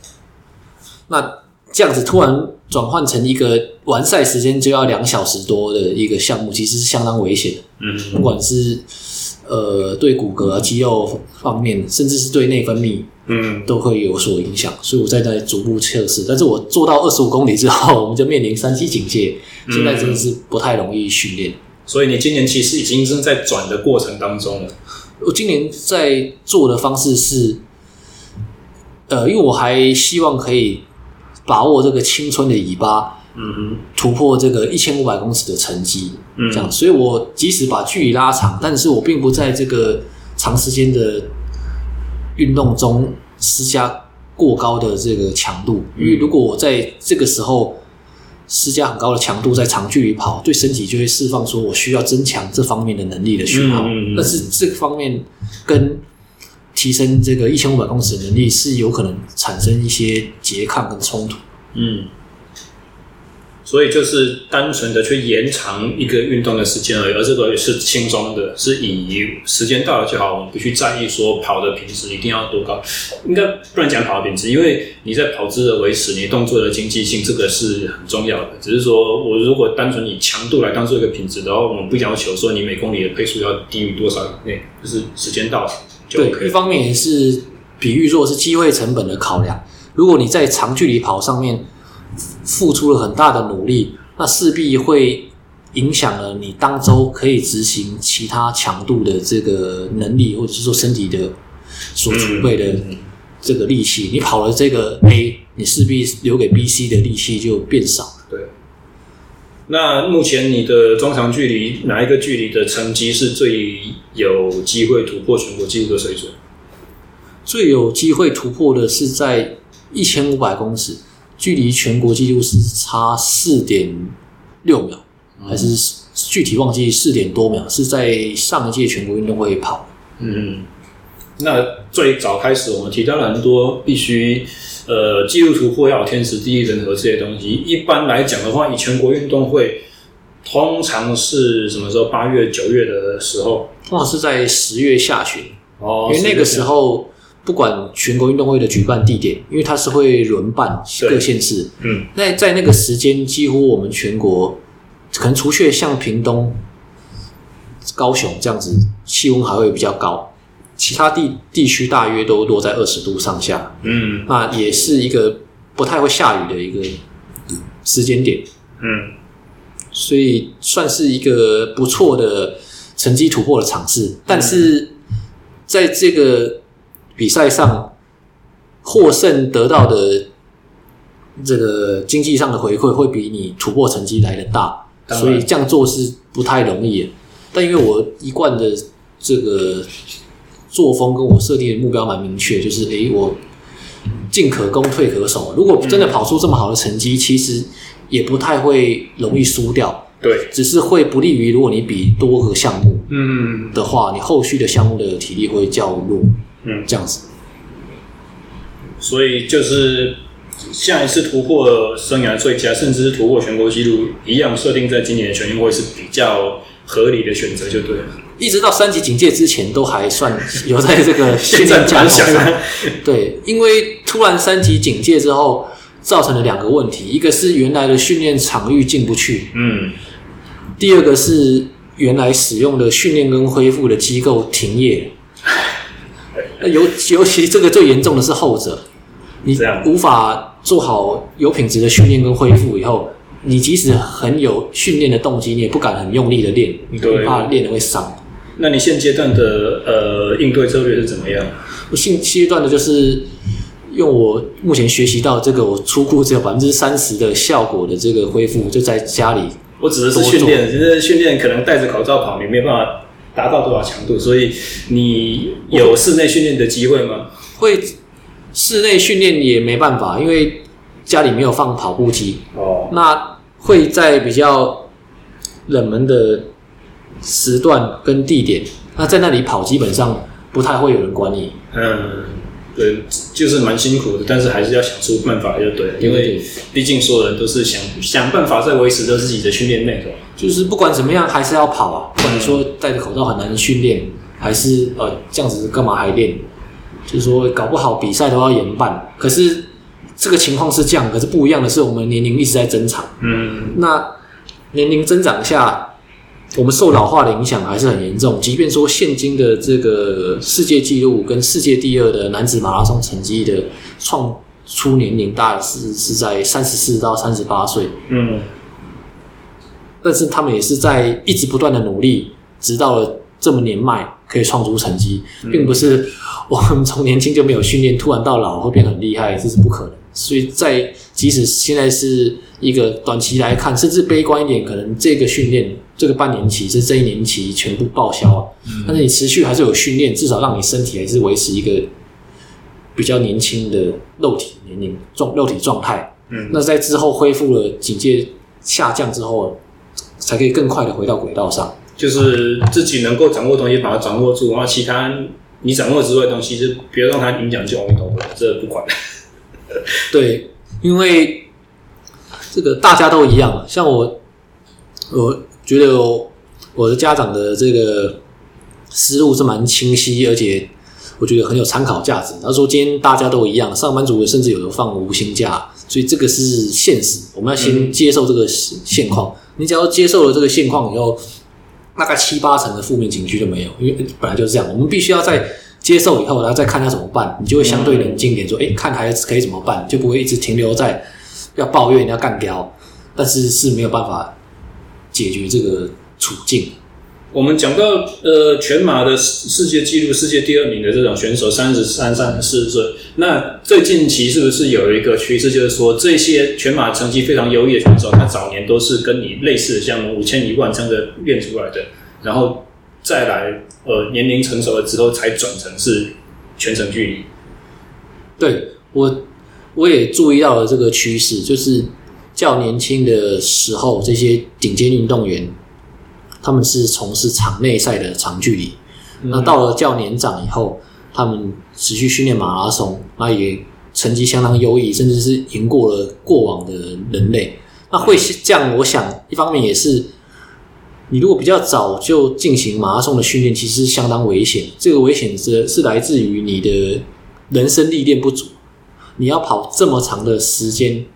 那这样子突然转换成一个完赛时间就要两小时多的一个项目，其实是相当危险的。嗯，不管是呃对骨骼、肌肉方面，甚至是对内分泌。嗯，都会有所影响，所以我在在逐步测试。但是我做到二十五公里之后，我们就面临三级警戒，现在真的是不太容易训练。所以你今年其实已经正在转的过程当中了。我今年在做的方式是，呃，因为我还希望可以把握这个青春的尾巴，嗯，突破这个一千五百公尺的成绩，嗯，这样。所以我即使把距离拉长，但是我并不在这个长时间的。运动中施加过高的这个强度，因为如果我在这个时候施加很高的强度，在长距离跑，对身体就会释放说我需要增强这方面的能力的讯号。但是这方面跟提升这个一千五百公尺的能力是有可能产生一些拮抗跟冲突。嗯。所以就是单纯的去延长一个运动的时间而已，而这个也是轻松的，是以时间到了就好，我们不去在意说跑的品质一定要多高，应该不能讲跑的品质，因为你在跑姿的维持，你动作的经济性，这个是很重要的。只是说我如果单纯以强度来当做一个品质的话，我们不要求说你每公里的配速要低于多少以内，就是时间到了就 OK。对，一方面也是比喻说是机会成本的考量，如果你在长距离跑上面。付出了很大的努力，那势必会影响了你当周可以执行其他强度的这个能力，或者是说身体的所储备的这个力气，你跑了这个 A，你势必留给 B、C 的力气就变少。对。那目前你的中长距离哪一个距离的成绩是最有机会突破全国纪录的水准？最有机会突破的是在一千五百公尺，距离全国纪录是差四点六秒，嗯、还是具体忘记四点多秒？是在上一届全国运动会跑。嗯，那最早开始我们提到了很多必须。呃，纪录突破要有天时地利人和这些东西。一般来讲的话，以全国运动会通常是什么时候？八月、九月的时候，通常是在十月下旬。哦，因为那个时候不管全国运动会的举办地点，因为它是会轮办各县市。嗯，那在那个时间，几乎我们全国可能除却像屏东、高雄这样子，气温还会比较高。其他地地区大约都落在二十度上下，嗯，那也是一个不太会下雨的一个时间点，嗯，所以算是一个不错的成绩突破的尝试。但是在这个比赛上获胜得到的这个经济上的回馈会比你突破成绩来的大，所以这样做是不太容易。但因为我一贯的这个。作风跟我设定的目标蛮明确，就是诶，我进可攻，退可守。如果真的跑出这么好的成绩，其实也不太会容易输掉。对，只是会不利于如果你比多个项目，嗯的话，你后续的项目的体力会较弱。嗯，这样子。所以就是下一次突破生涯最佳，甚至是突破全国纪录，一样设定在今年的全运会是比较合理的选择，就对了。一直到三级警戒之前，都还算有在这个训练架构上。对，因为突然三级警戒之后，造成了两个问题：一个是原来的训练场域进不去，嗯；第二个是原来使用的训练跟恢复的机构停业。那尤尤其这个最严重的是后者，你无法做好有品质的训练跟恢复以后。你即使很有训练的动机，你也不敢很用力的练，你都怕练的会伤。那你现阶段的呃应对策略是怎么样？我现阶段的就是用我目前学习到这个，我出库只有百分之三十的效果的这个恢复，就在家里。我指的是训练，其实训练可能戴着口罩跑，你没办法达到多少强度，所以你有室内训练的机会吗？会室内训练也没办法，因为家里没有放跑步机。哦，那。会在比较冷门的时段跟地点，那在那里跑基本上不太会有人管你。嗯，对，就是蛮辛苦的，但是还是要想出办法就对了，因为毕竟所有人都是想想办法在维持着自己的训练内容。就是不管怎么样，还是要跑啊。不管你说戴着口罩很难训练，还是呃这样子干嘛还练？就是说搞不好比赛都要延办，可是。这个情况是这样，可是不一样的是，我们年龄一直在增长。嗯，那年龄增长下，我们受老化的影响还是很严重。即便说现今的这个世界纪录跟世界第二的男子马拉松成绩的创出年龄大概是是在三十四到三十八岁。嗯，但是他们也是在一直不断的努力，直到了这么年迈可以创出成绩，并不是我们从年轻就没有训练，突然到老会变很厉害，这是不可能。所以在即使现在是一个短期来看，甚至悲观一点，可能这个训练这个半年期是这一年期全部报销，啊，但是你持续还是有训练，至少让你身体还是维持一个比较年轻的肉体年龄状肉体状态。嗯，那在之后恢复了警戒下降之后，才可以更快的回到轨道上。就是自己能够掌握的东西，把它掌握住，然后其他你掌握之外的东西，就不要让它影响就往里头了，这不管。对，因为这个大家都一样，像我，我觉得我，我的家长的这个思路是蛮清晰，而且我觉得很有参考价值。他说：“今天大家都一样，上班族甚至有的放无薪假，所以这个是现实，我们要先接受这个现况。你只要接受了这个现况以后，大概七八成的负面情绪就没有，因为本来就是这样。我们必须要在。”接受以后，然后再看他怎么办，你就会相对冷静点，说：“哎，看孩子可以怎么办？”就不会一直停留在要抱怨、要干掉，但是是没有办法解决这个处境。我们讲到呃全马的世界纪录，世界第二名的这种选手，三十三、三十四岁。那最近期是不是有一个趋势，就是说这些全马成绩非常优异的选手，他早年都是跟你类似的项目，五千、一万这样的练出来的，然后再来呃年龄成熟了之后，才转成是全程距离。对，我我也注意到了这个趋势，就是较年轻的时候，这些顶尖运动员。他们是从事场内赛的长距离，嗯、那到了较年长以后，他们持续训练马拉松，那也成绩相当优异，甚至是赢过了过往的人类。那会是这样，我想一方面也是，你如果比较早就进行马拉松的训练，其实相当危险。这个危险是是来自于你的人生历练不足，你要跑这么长的时间，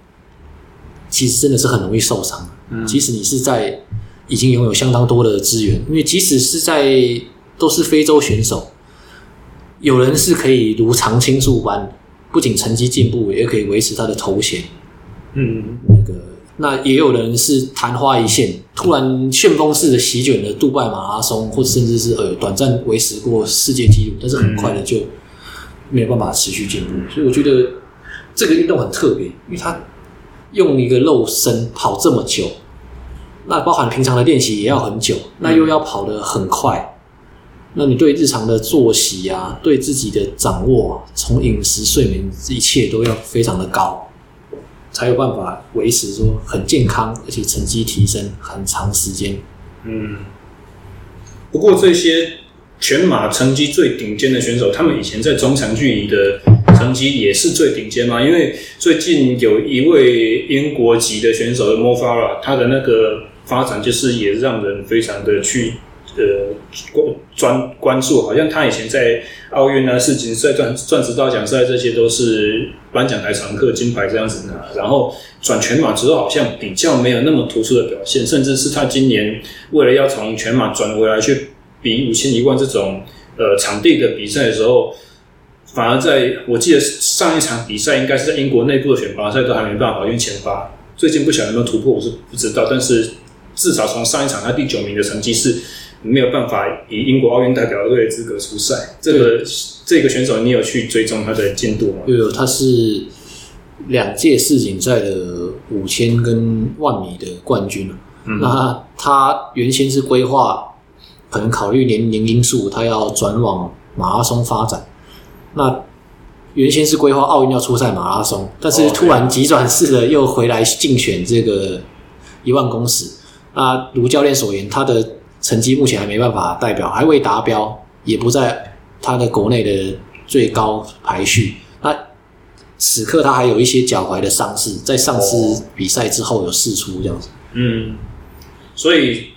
其实真的是很容易受伤。嗯，即使你是在。已经拥有相当多的资源，因为即使是在都是非洲选手，有人是可以如常青树般，不仅成绩进步，也可以维持他的头衔。嗯，那个那也有人是昙花一现，突然旋风式的席卷了杜拜马拉松，或者甚至是呃短暂维持过世界纪录，但是很快的就没有办法持续进步。所以我觉得这个运动很特别，因为他用一个肉身跑这么久。那包含平常的练习也要很久，那又要跑得很快，那你对日常的作息啊，对自己的掌握，从饮食、睡眠，一切都要非常的高，才有办法维持说很健康，而且成绩提升很长时间。嗯，不过这些全马成绩最顶尖的选手，他们以前在中长距离的成绩也是最顶尖吗？因为最近有一位英国籍的选手 Mo Farah，他的那个。发展就是也让人非常的去呃关专关注，好像他以前在奥运啊、世锦赛、钻钻石大奖赛这些都是颁奖台常客、金牌这样子拿，然后转全马之后好像比较没有那么突出的表现，甚至是他今年为了要从全马转回来去比五千、一万这种呃场地的比赛的时候，反而在我记得上一场比赛应该是在英国内部的选拔赛都还没办法，因为前八，最近不晓得有没有突破，我是不知道，但是。至少从上一场他第九名的成绩是没有办法以英国奥运代表队的资格出赛。这个这个选手，你有去追踪他的进度吗？有，他是两届世锦赛的五千跟万米的冠军。嗯，那他原先是规划，可能考虑年龄因素，他要转往马拉松发展。那原先是规划奥运要出赛马拉松，但是突然急转式的又回来竞选这个一万公尺。那如教练所言，他的成绩目前还没办法代表，还未达标，也不在他的国内的最高排序。那此刻他还有一些脚踝的伤势，在上次比赛之后有试出这样子。嗯，所以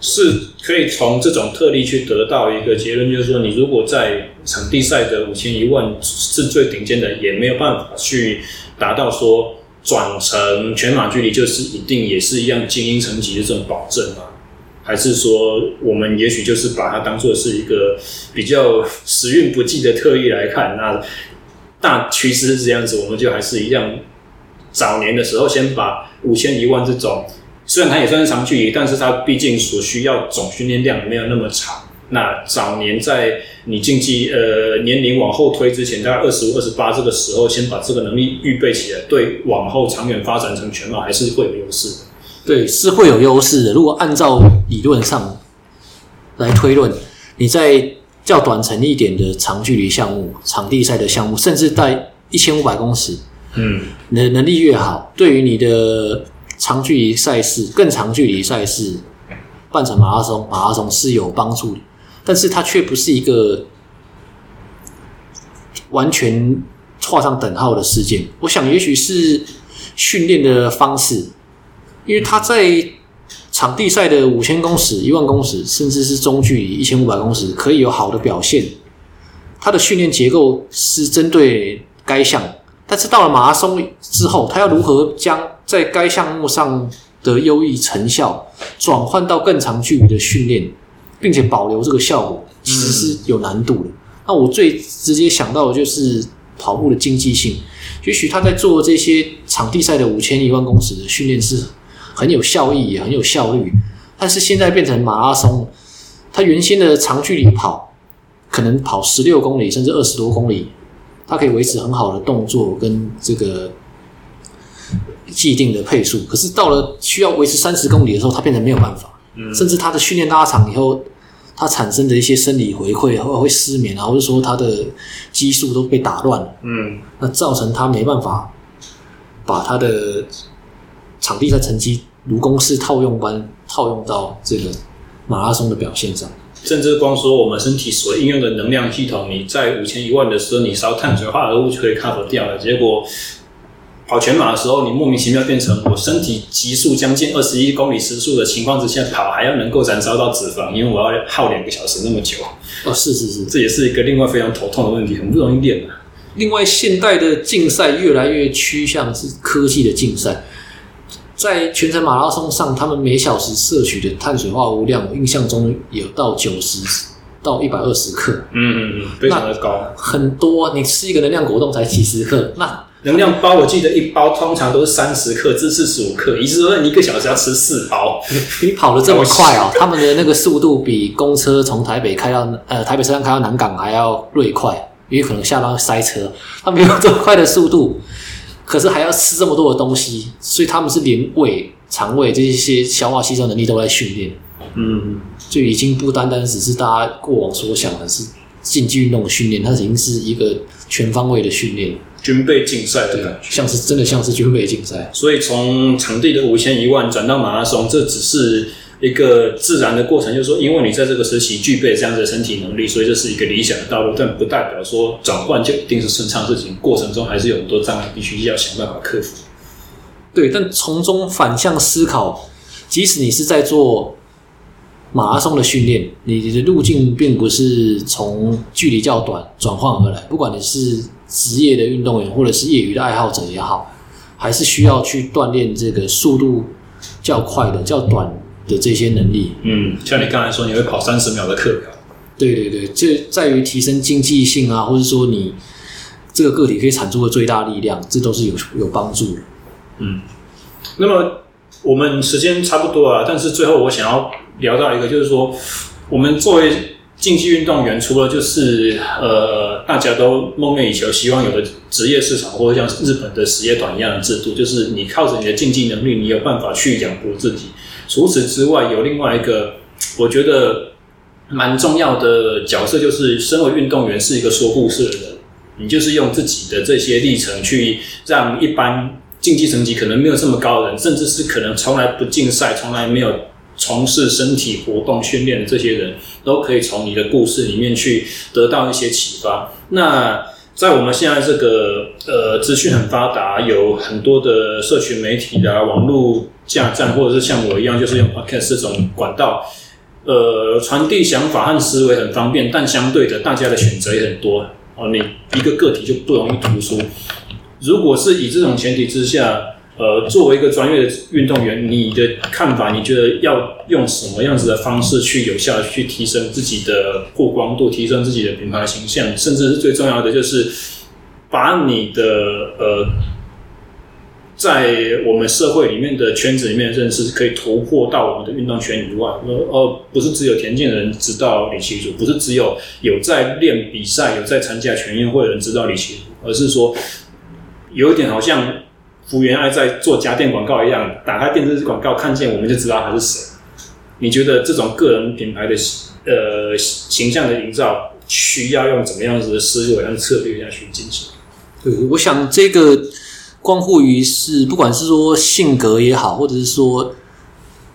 是可以从这种特例去得到一个结论，就是说，你如果在场地赛的五千一万是最顶尖的，也没有办法去达到说。转成全马距离就是一定也是一样精英层级的这种保证吗？还是说我们也许就是把它当做是一个比较时运不济的特例来看？那大趋势是这样子，我们就还是一样，早年的时候先把五千一万这种，虽然它也算是长距离，但是它毕竟所需要总训练量没有那么长。那早年在你竞技呃年龄往后推之前，大概二十五、二十八这个时候，先把这个能力预备起来，对往后长远发展成全马还是会有优势的。对，是会有优势的。如果按照理论上来推论，你在较短程一点的长距离项目、场地赛的项目，甚至在一千五百公尺，嗯，你的能力越好，对于你的长距离赛事、更长距离赛事、半程马拉松、马拉松是有帮助的。但是它却不是一个完全画上等号的事件。我想，也许是训练的方式，因为他在场地赛的五千公尺、一万公尺，甚至是中距离一千五百公尺，可以有好的表现。他的训练结构是针对该项，但是到了马拉松之后，他要如何将在该项目上的优异成效转换到更长距离的训练？并且保留这个效果，其实是有难度的。嗯、那我最直接想到的就是跑步的经济性。也许他在做这些场地赛的五千一万公尺的训练是很有效益，也很有效率。但是现在变成马拉松，他原先的长距离跑，可能跑十六公里甚至二十多公里，他可以维持很好的动作跟这个既定的配速。可是到了需要维持三十公里的时候，他变成没有办法，嗯、甚至他的训练拉长以后，他产生的一些生理回馈，或会失眠啊，或者说他的激素都被打乱了，嗯，那造成他没办法把他的场地赛成绩如公式套用般套用到这个马拉松的表现上。甚至光说我们身体所应用的能量系统，你在五千一万的时候，你烧碳水化合物就可以 cover 掉了。结果跑全马的时候，你莫名其妙变成我身体极速将近二十一公里时速的情况之下跑，还要能够燃烧到脂肪，因为我要耗两个小时那么久。哦，是是是，这也是一个另外非常头痛的问题，很不容易练的。另外，现代的竞赛越来越趋向是科技的竞赛。在全程马拉松上，他们每小时摄取的碳水化合物量，我印象中有到九十到一百二十克。嗯嗯嗯，非常的高，很多。你吃一个能量果冻才几十克，那能量包我记得一包通常都是三十克至四十五克，意思说你一个小时要吃四包。你跑得这么快哦，他们的那个速度比公车从台北开到呃台北车站开到南港还要锐快，因为可能下班塞车，他没有这么快的速度。可是还要吃这么多的东西，所以他们是连胃、肠胃这些消化吸收能力都在训练。嗯，就已经不单单只是大家过往所想的是竞技运动训练，它已经是一个全方位的训练，军备竞赛的感觉，像是真的像是军备竞赛。所以从场地的五千一万转到马拉松，这只是。一个自然的过程，就是说，因为你在这个时期具备这样的身体能力，所以这是一个理想的道路，但不代表说转换就一定是顺畅事情。过程中还是有很多障碍，必须要想办法克服。对，但从中反向思考，即使你是在做马拉松的训练，你的路径并不是从距离较短转换而来。不管你是职业的运动员，或者是业余的爱好者也好，还是需要去锻炼这个速度较快的、较短。的这些能力，嗯，像你刚才说，你会跑三十秒的课表，对对对，这在于提升经济性啊，或者说你这个个体可以产出的最大力量，这都是有有帮助的。嗯，那么我们时间差不多了，但是最后我想要聊到一个，就是说，我们作为竞技运动员，除了就是呃，大家都梦寐以求、希望有的职业市场，或者像日本的实业团一样的制度，就是你靠着你的竞技能力，你有办法去养活自己。除此之外，有另外一个我觉得蛮重要的角色，就是身为运动员是一个说故事的人。你就是用自己的这些历程，去让一般竞技成绩可能没有这么高的人，甚至是可能从来不竞赛、从来没有从事身体活动训练的这些人，都可以从你的故事里面去得到一些启发。那在我们现在这个呃资讯很发达，有很多的社群媒体啊、网络架站，或者是像我一样，就是用 Podcast 这种管道，呃，传递想法和思维很方便，但相对的，大家的选择也很多哦。你一个个体就不容易突出。如果是以这种前提之下，呃，作为一个专业的运动员，你的看法，你觉得要用什么样子的方式去有效的去提升自己的曝光度，提升自己的品牌形象，甚至是最重要的，就是把你的呃，在我们社会里面的圈子里面认识可以突破到我们的运动圈以外，呃，不是只有田径的人知道李奇儒，不是只有有在练比赛、有在参加全运会的人知道李奇儒，而是说有一点好像。福原爱在做家电广告一样，打开电视广告看见我们就知道他是谁。你觉得这种个人品牌的呃形象的营造，需要用怎么样子的思维和策略来去进行？对，我想这个关乎于是，不管是说性格也好，或者是说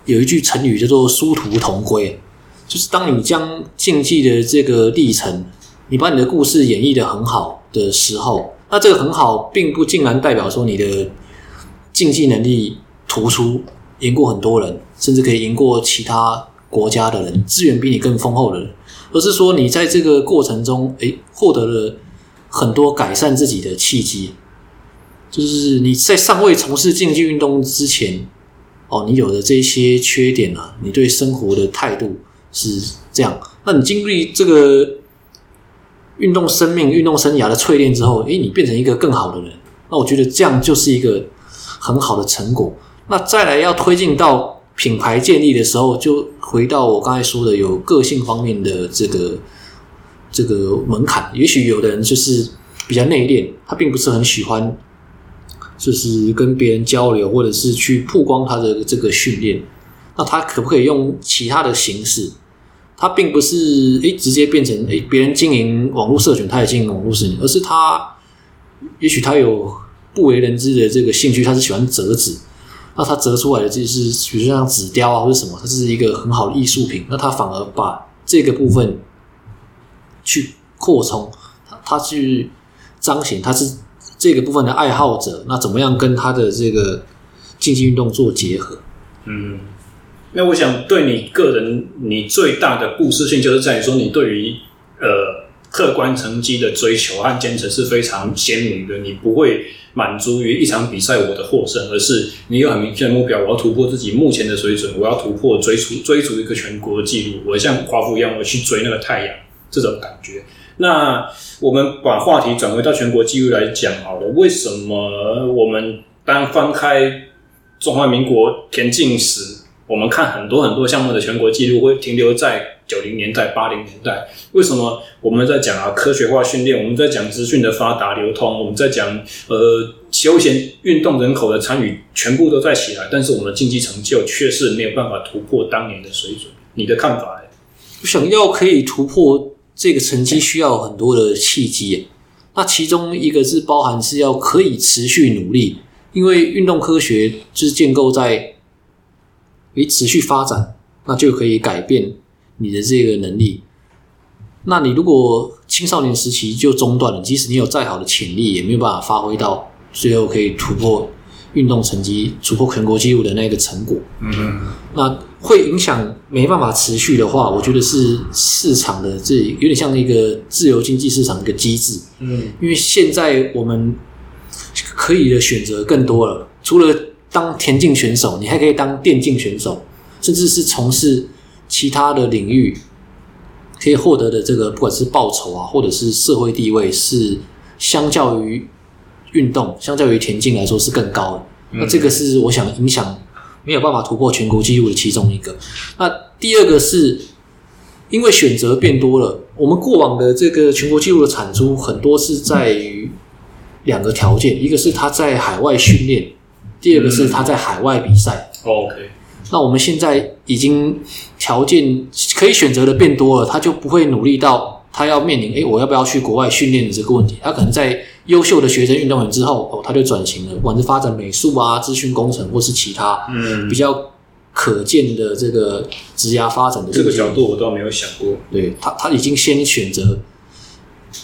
有一句成语叫做殊途同归，就是当你将竞技的这个历程，你把你的故事演绎得很好的时候，那这个很好，并不竟然代表说你的。竞技能力突出，赢过很多人，甚至可以赢过其他国家的人，资源比你更丰厚的人，而是说你在这个过程中，诶，获得了很多改善自己的契机。就是你在尚未从事竞技运动之前，哦，你有的这些缺点啊，你对生活的态度是这样。那你经历这个运动生命、运动生涯的淬炼之后，诶，你变成一个更好的人。那我觉得这样就是一个。很好的成果。那再来要推进到品牌建立的时候，就回到我刚才说的有个性方面的这个这个门槛。也许有的人就是比较内敛，他并不是很喜欢，就是跟别人交流，或者是去曝光他的这个训练。那他可不可以用其他的形式？他并不是诶直接变成诶别人经营网络社群，他也经营网络社群，而是他也许他有不为人知的这个兴趣，他是喜欢折纸。那他折出来的就是，比如说像纸雕啊，或者什么，它是一个很好的艺术品。那他反而把这个部分去扩充，他他去彰显他是这个部分的爱好者。那怎么样跟他的这个竞技运动做结合？嗯，那我想对你个人，你最大的故事性就是在于说，你对于呃客观成绩的追求和坚持是非常鲜明的，你不会。满足于一场比赛我的获胜，而是你有很明确的目标，我要突破自己目前的水准，我要突破追逐追逐一个全国纪录，我像夸父一样，我去追那个太阳，这种感觉。那我们把话题转回到全国纪录来讲好了，为什么我们当翻开中华民国田径史，我们看很多很多项目的全国纪录会停留在九零年代、八零年代，为什么我们在讲啊科学化训练？我们在讲资讯的发达流通，我们在讲呃休闲运动人口的参与，全部都在起来，但是我们的竞技成就却是没有办法突破当年的水准。你的看法呢？想要可以突破这个成绩，需要很多的契机。那其中一个是包含是要可以持续努力，因为运动科学就是建构在诶持续发展，那就可以改变。你的这个能力，那你如果青少年时期就中断了，即使你有再好的潜力，也没有办法发挥到最后可以突破运动成绩、突破全国纪录的那个成果。嗯嗯。那会影响没办法持续的话，我觉得是市场的这有点像一个自由经济市场的一个机制。嗯。因为现在我们可以的选择更多了，除了当田径选手，你还可以当电竞选手，甚至是从事。其他的领域可以获得的这个，不管是报酬啊，或者是社会地位，是相较于运动、相较于田径来说是更高的。那这个是我想影响没有办法突破全国纪录的其中一个。那第二个是因为选择变多了，我们过往的这个全国纪录的产出很多是在于两个条件，一个是他在海外训练，第二个是他在海外比赛。OK。那我们现在已经条件可以选择的变多了，他就不会努力到他要面临诶，我要不要去国外训练的这个问题。他可能在优秀的学生运动员之后，哦，他就转型了，不管是发展美术啊、资讯工程，或是其他嗯比较可见的这个职涯发展的这个角度，我倒没有想过。对他，他已经先选择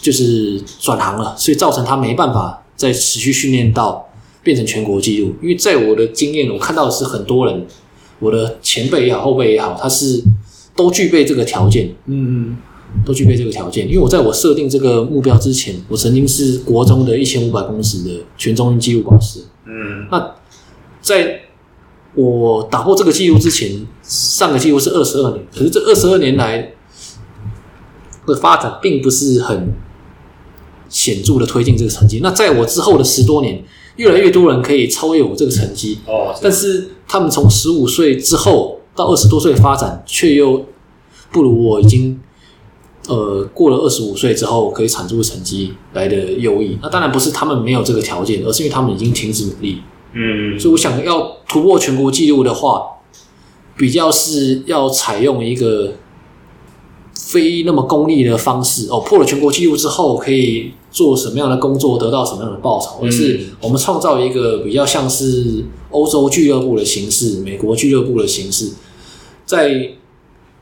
就是转行了，所以造成他没办法再持续训练到变成全国纪录。因为在我的经验，我看到的是很多人。我的前辈也好，后辈也好，他是都具备这个条件，嗯嗯，都具备这个条件。因为我在我设定这个目标之前，我曾经是国中的一千五百公尺的全中运纪录保持，嗯，那在我打破这个纪录之前，上个纪录是二十二年，可是这二十二年来的发展并不是很显著的推进这个成绩。那在我之后的十多年。越来越多人可以超越我这个成绩，哦，但是他们从十五岁之后到二十多岁发展，却又不如我已经呃过了二十五岁之后可以产出成绩来的优异。那当然不是他们没有这个条件，而是因为他们已经停止努力。嗯，所以我想要突破全国纪录的话，比较是要采用一个。非那么功利的方式哦，破了全国纪录之后可以做什么样的工作，得到什么样的报酬？而是我们创造一个比较像是欧洲俱乐部的形式、美国俱乐部的形式，在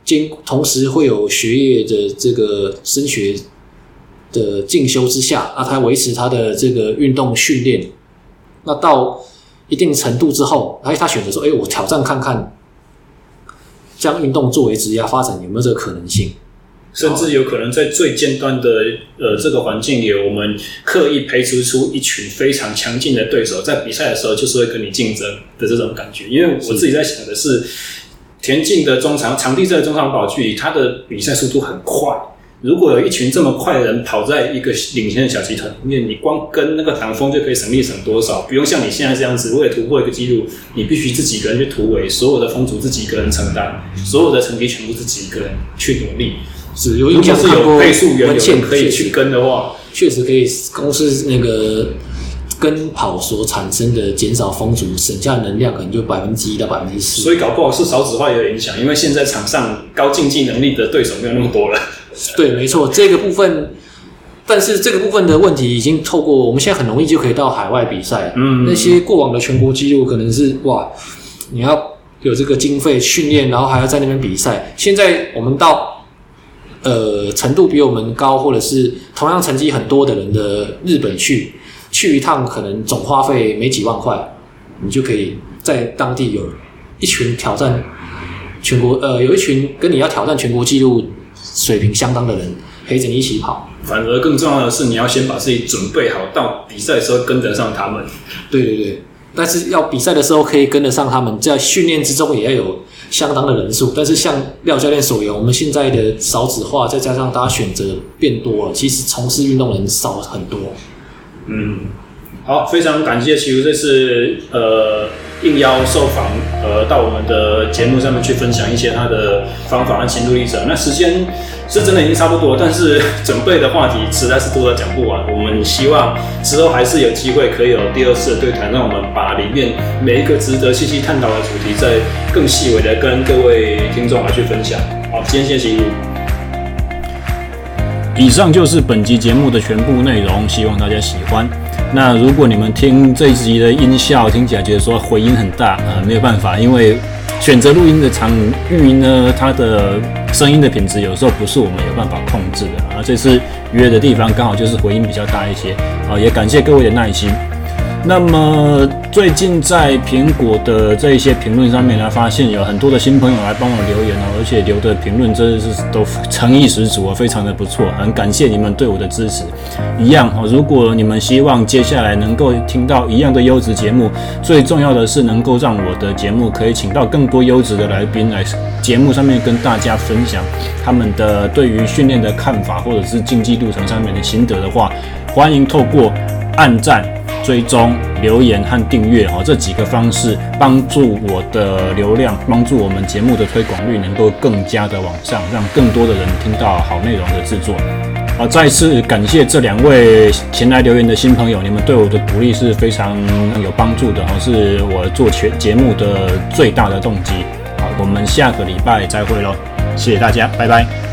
兼同时会有学业的这个升学的进修之下，那他维持他的这个运动训练，那到一定程度之后，哎，他选择说：“哎，我挑战看看，将运动作为职业发展有没有这个可能性？”甚至有可能在最尖端的呃这个环境里，我们刻意培植出一群非常强劲的对手，在比赛的时候就是会跟你竞争的这种感觉。因为我自己在想的是，田径的中长场地赛的中长跑距离，它的比赛速度很快，如果有一群这么快的人跑在一个领先的小集团里面，你光跟那个唐风就可以省力省多少？不用像你现在这样子，为了突破一个记录，你必须自己一个人去突围，所有的风阻自己一个人承担，所有的成绩全部自己一个人去努力。是有影响，是有配速员有人可以去跟的话，确实可以公司那个跟跑所产生的减少风阻，省下能量可能就百分之一到百分之十。所以搞不好是少子化也有影响，因为现在场上高竞技能力的对手没有那么多了。对，没错，这个部分，但是这个部分的问题已经透过我们现在很容易就可以到海外比赛。嗯，那些过往的全国纪录可能是哇，你要有这个经费训练，然后还要在那边比赛。现在我们到呃程度比我们高，或者是同样成绩很多的人的日本去去一趟，可能总花费没几万块，你就可以在当地有一群挑战全国呃，有一群跟你要挑战全国纪录。水平相当的人陪着你一起跑，反而更重要的是，你要先把自己准备好，到比赛的时候跟得上他们。对对对，但是要比赛的时候可以跟得上他们，在训练之中也要有相当的人数。但是像廖教练所言，我们现在的少子化，再加上大家选择变多了，其实从事运动人少很多。嗯，好，非常感谢启儒这次呃。应邀受访，呃，到我们的节目上面去分享一些他的方法和心路历程。那时间是真的已经差不多，但是准备的话题实在是多的讲不完。我们希望之后还是有机会可以有第二次的对谈，让我们把里面每一个值得细细探讨的主题，再更细微的跟各位听众来去分享。好，今天谢谢启儒。以上就是本集节目的全部内容，希望大家喜欢。那如果你们听这一集的音效听起来觉得说回音很大，呃，没有办法，因为选择录音的场域呢，它的声音的品质有时候不是我们有办法控制的啊。这次约的地方刚好就是回音比较大一些啊，也感谢各位的耐心。那么最近在苹果的这一些评论上面呢，发现有很多的新朋友来帮我留言哦，而且留的评论真的是都诚意十足啊，非常的不错，很感谢你们对我的支持。一样哦，如果你们希望接下来能够听到一样的优质节目，最重要的是能够让我的节目可以请到更多优质的来宾来节目上面跟大家分享他们的对于训练的看法，或者是竞技路程上面的心得的话，欢迎透过按赞。追踪、留言和订阅哦，这几个方式帮助我的流量，帮助我们节目的推广率能够更加的往上，让更多的人听到好内容的制作。好，再次感谢这两位前来留言的新朋友，你们对我的鼓励是非常有帮助的，是我做全节目的最大的动机。好，我们下个礼拜再会喽，谢谢大家，拜拜。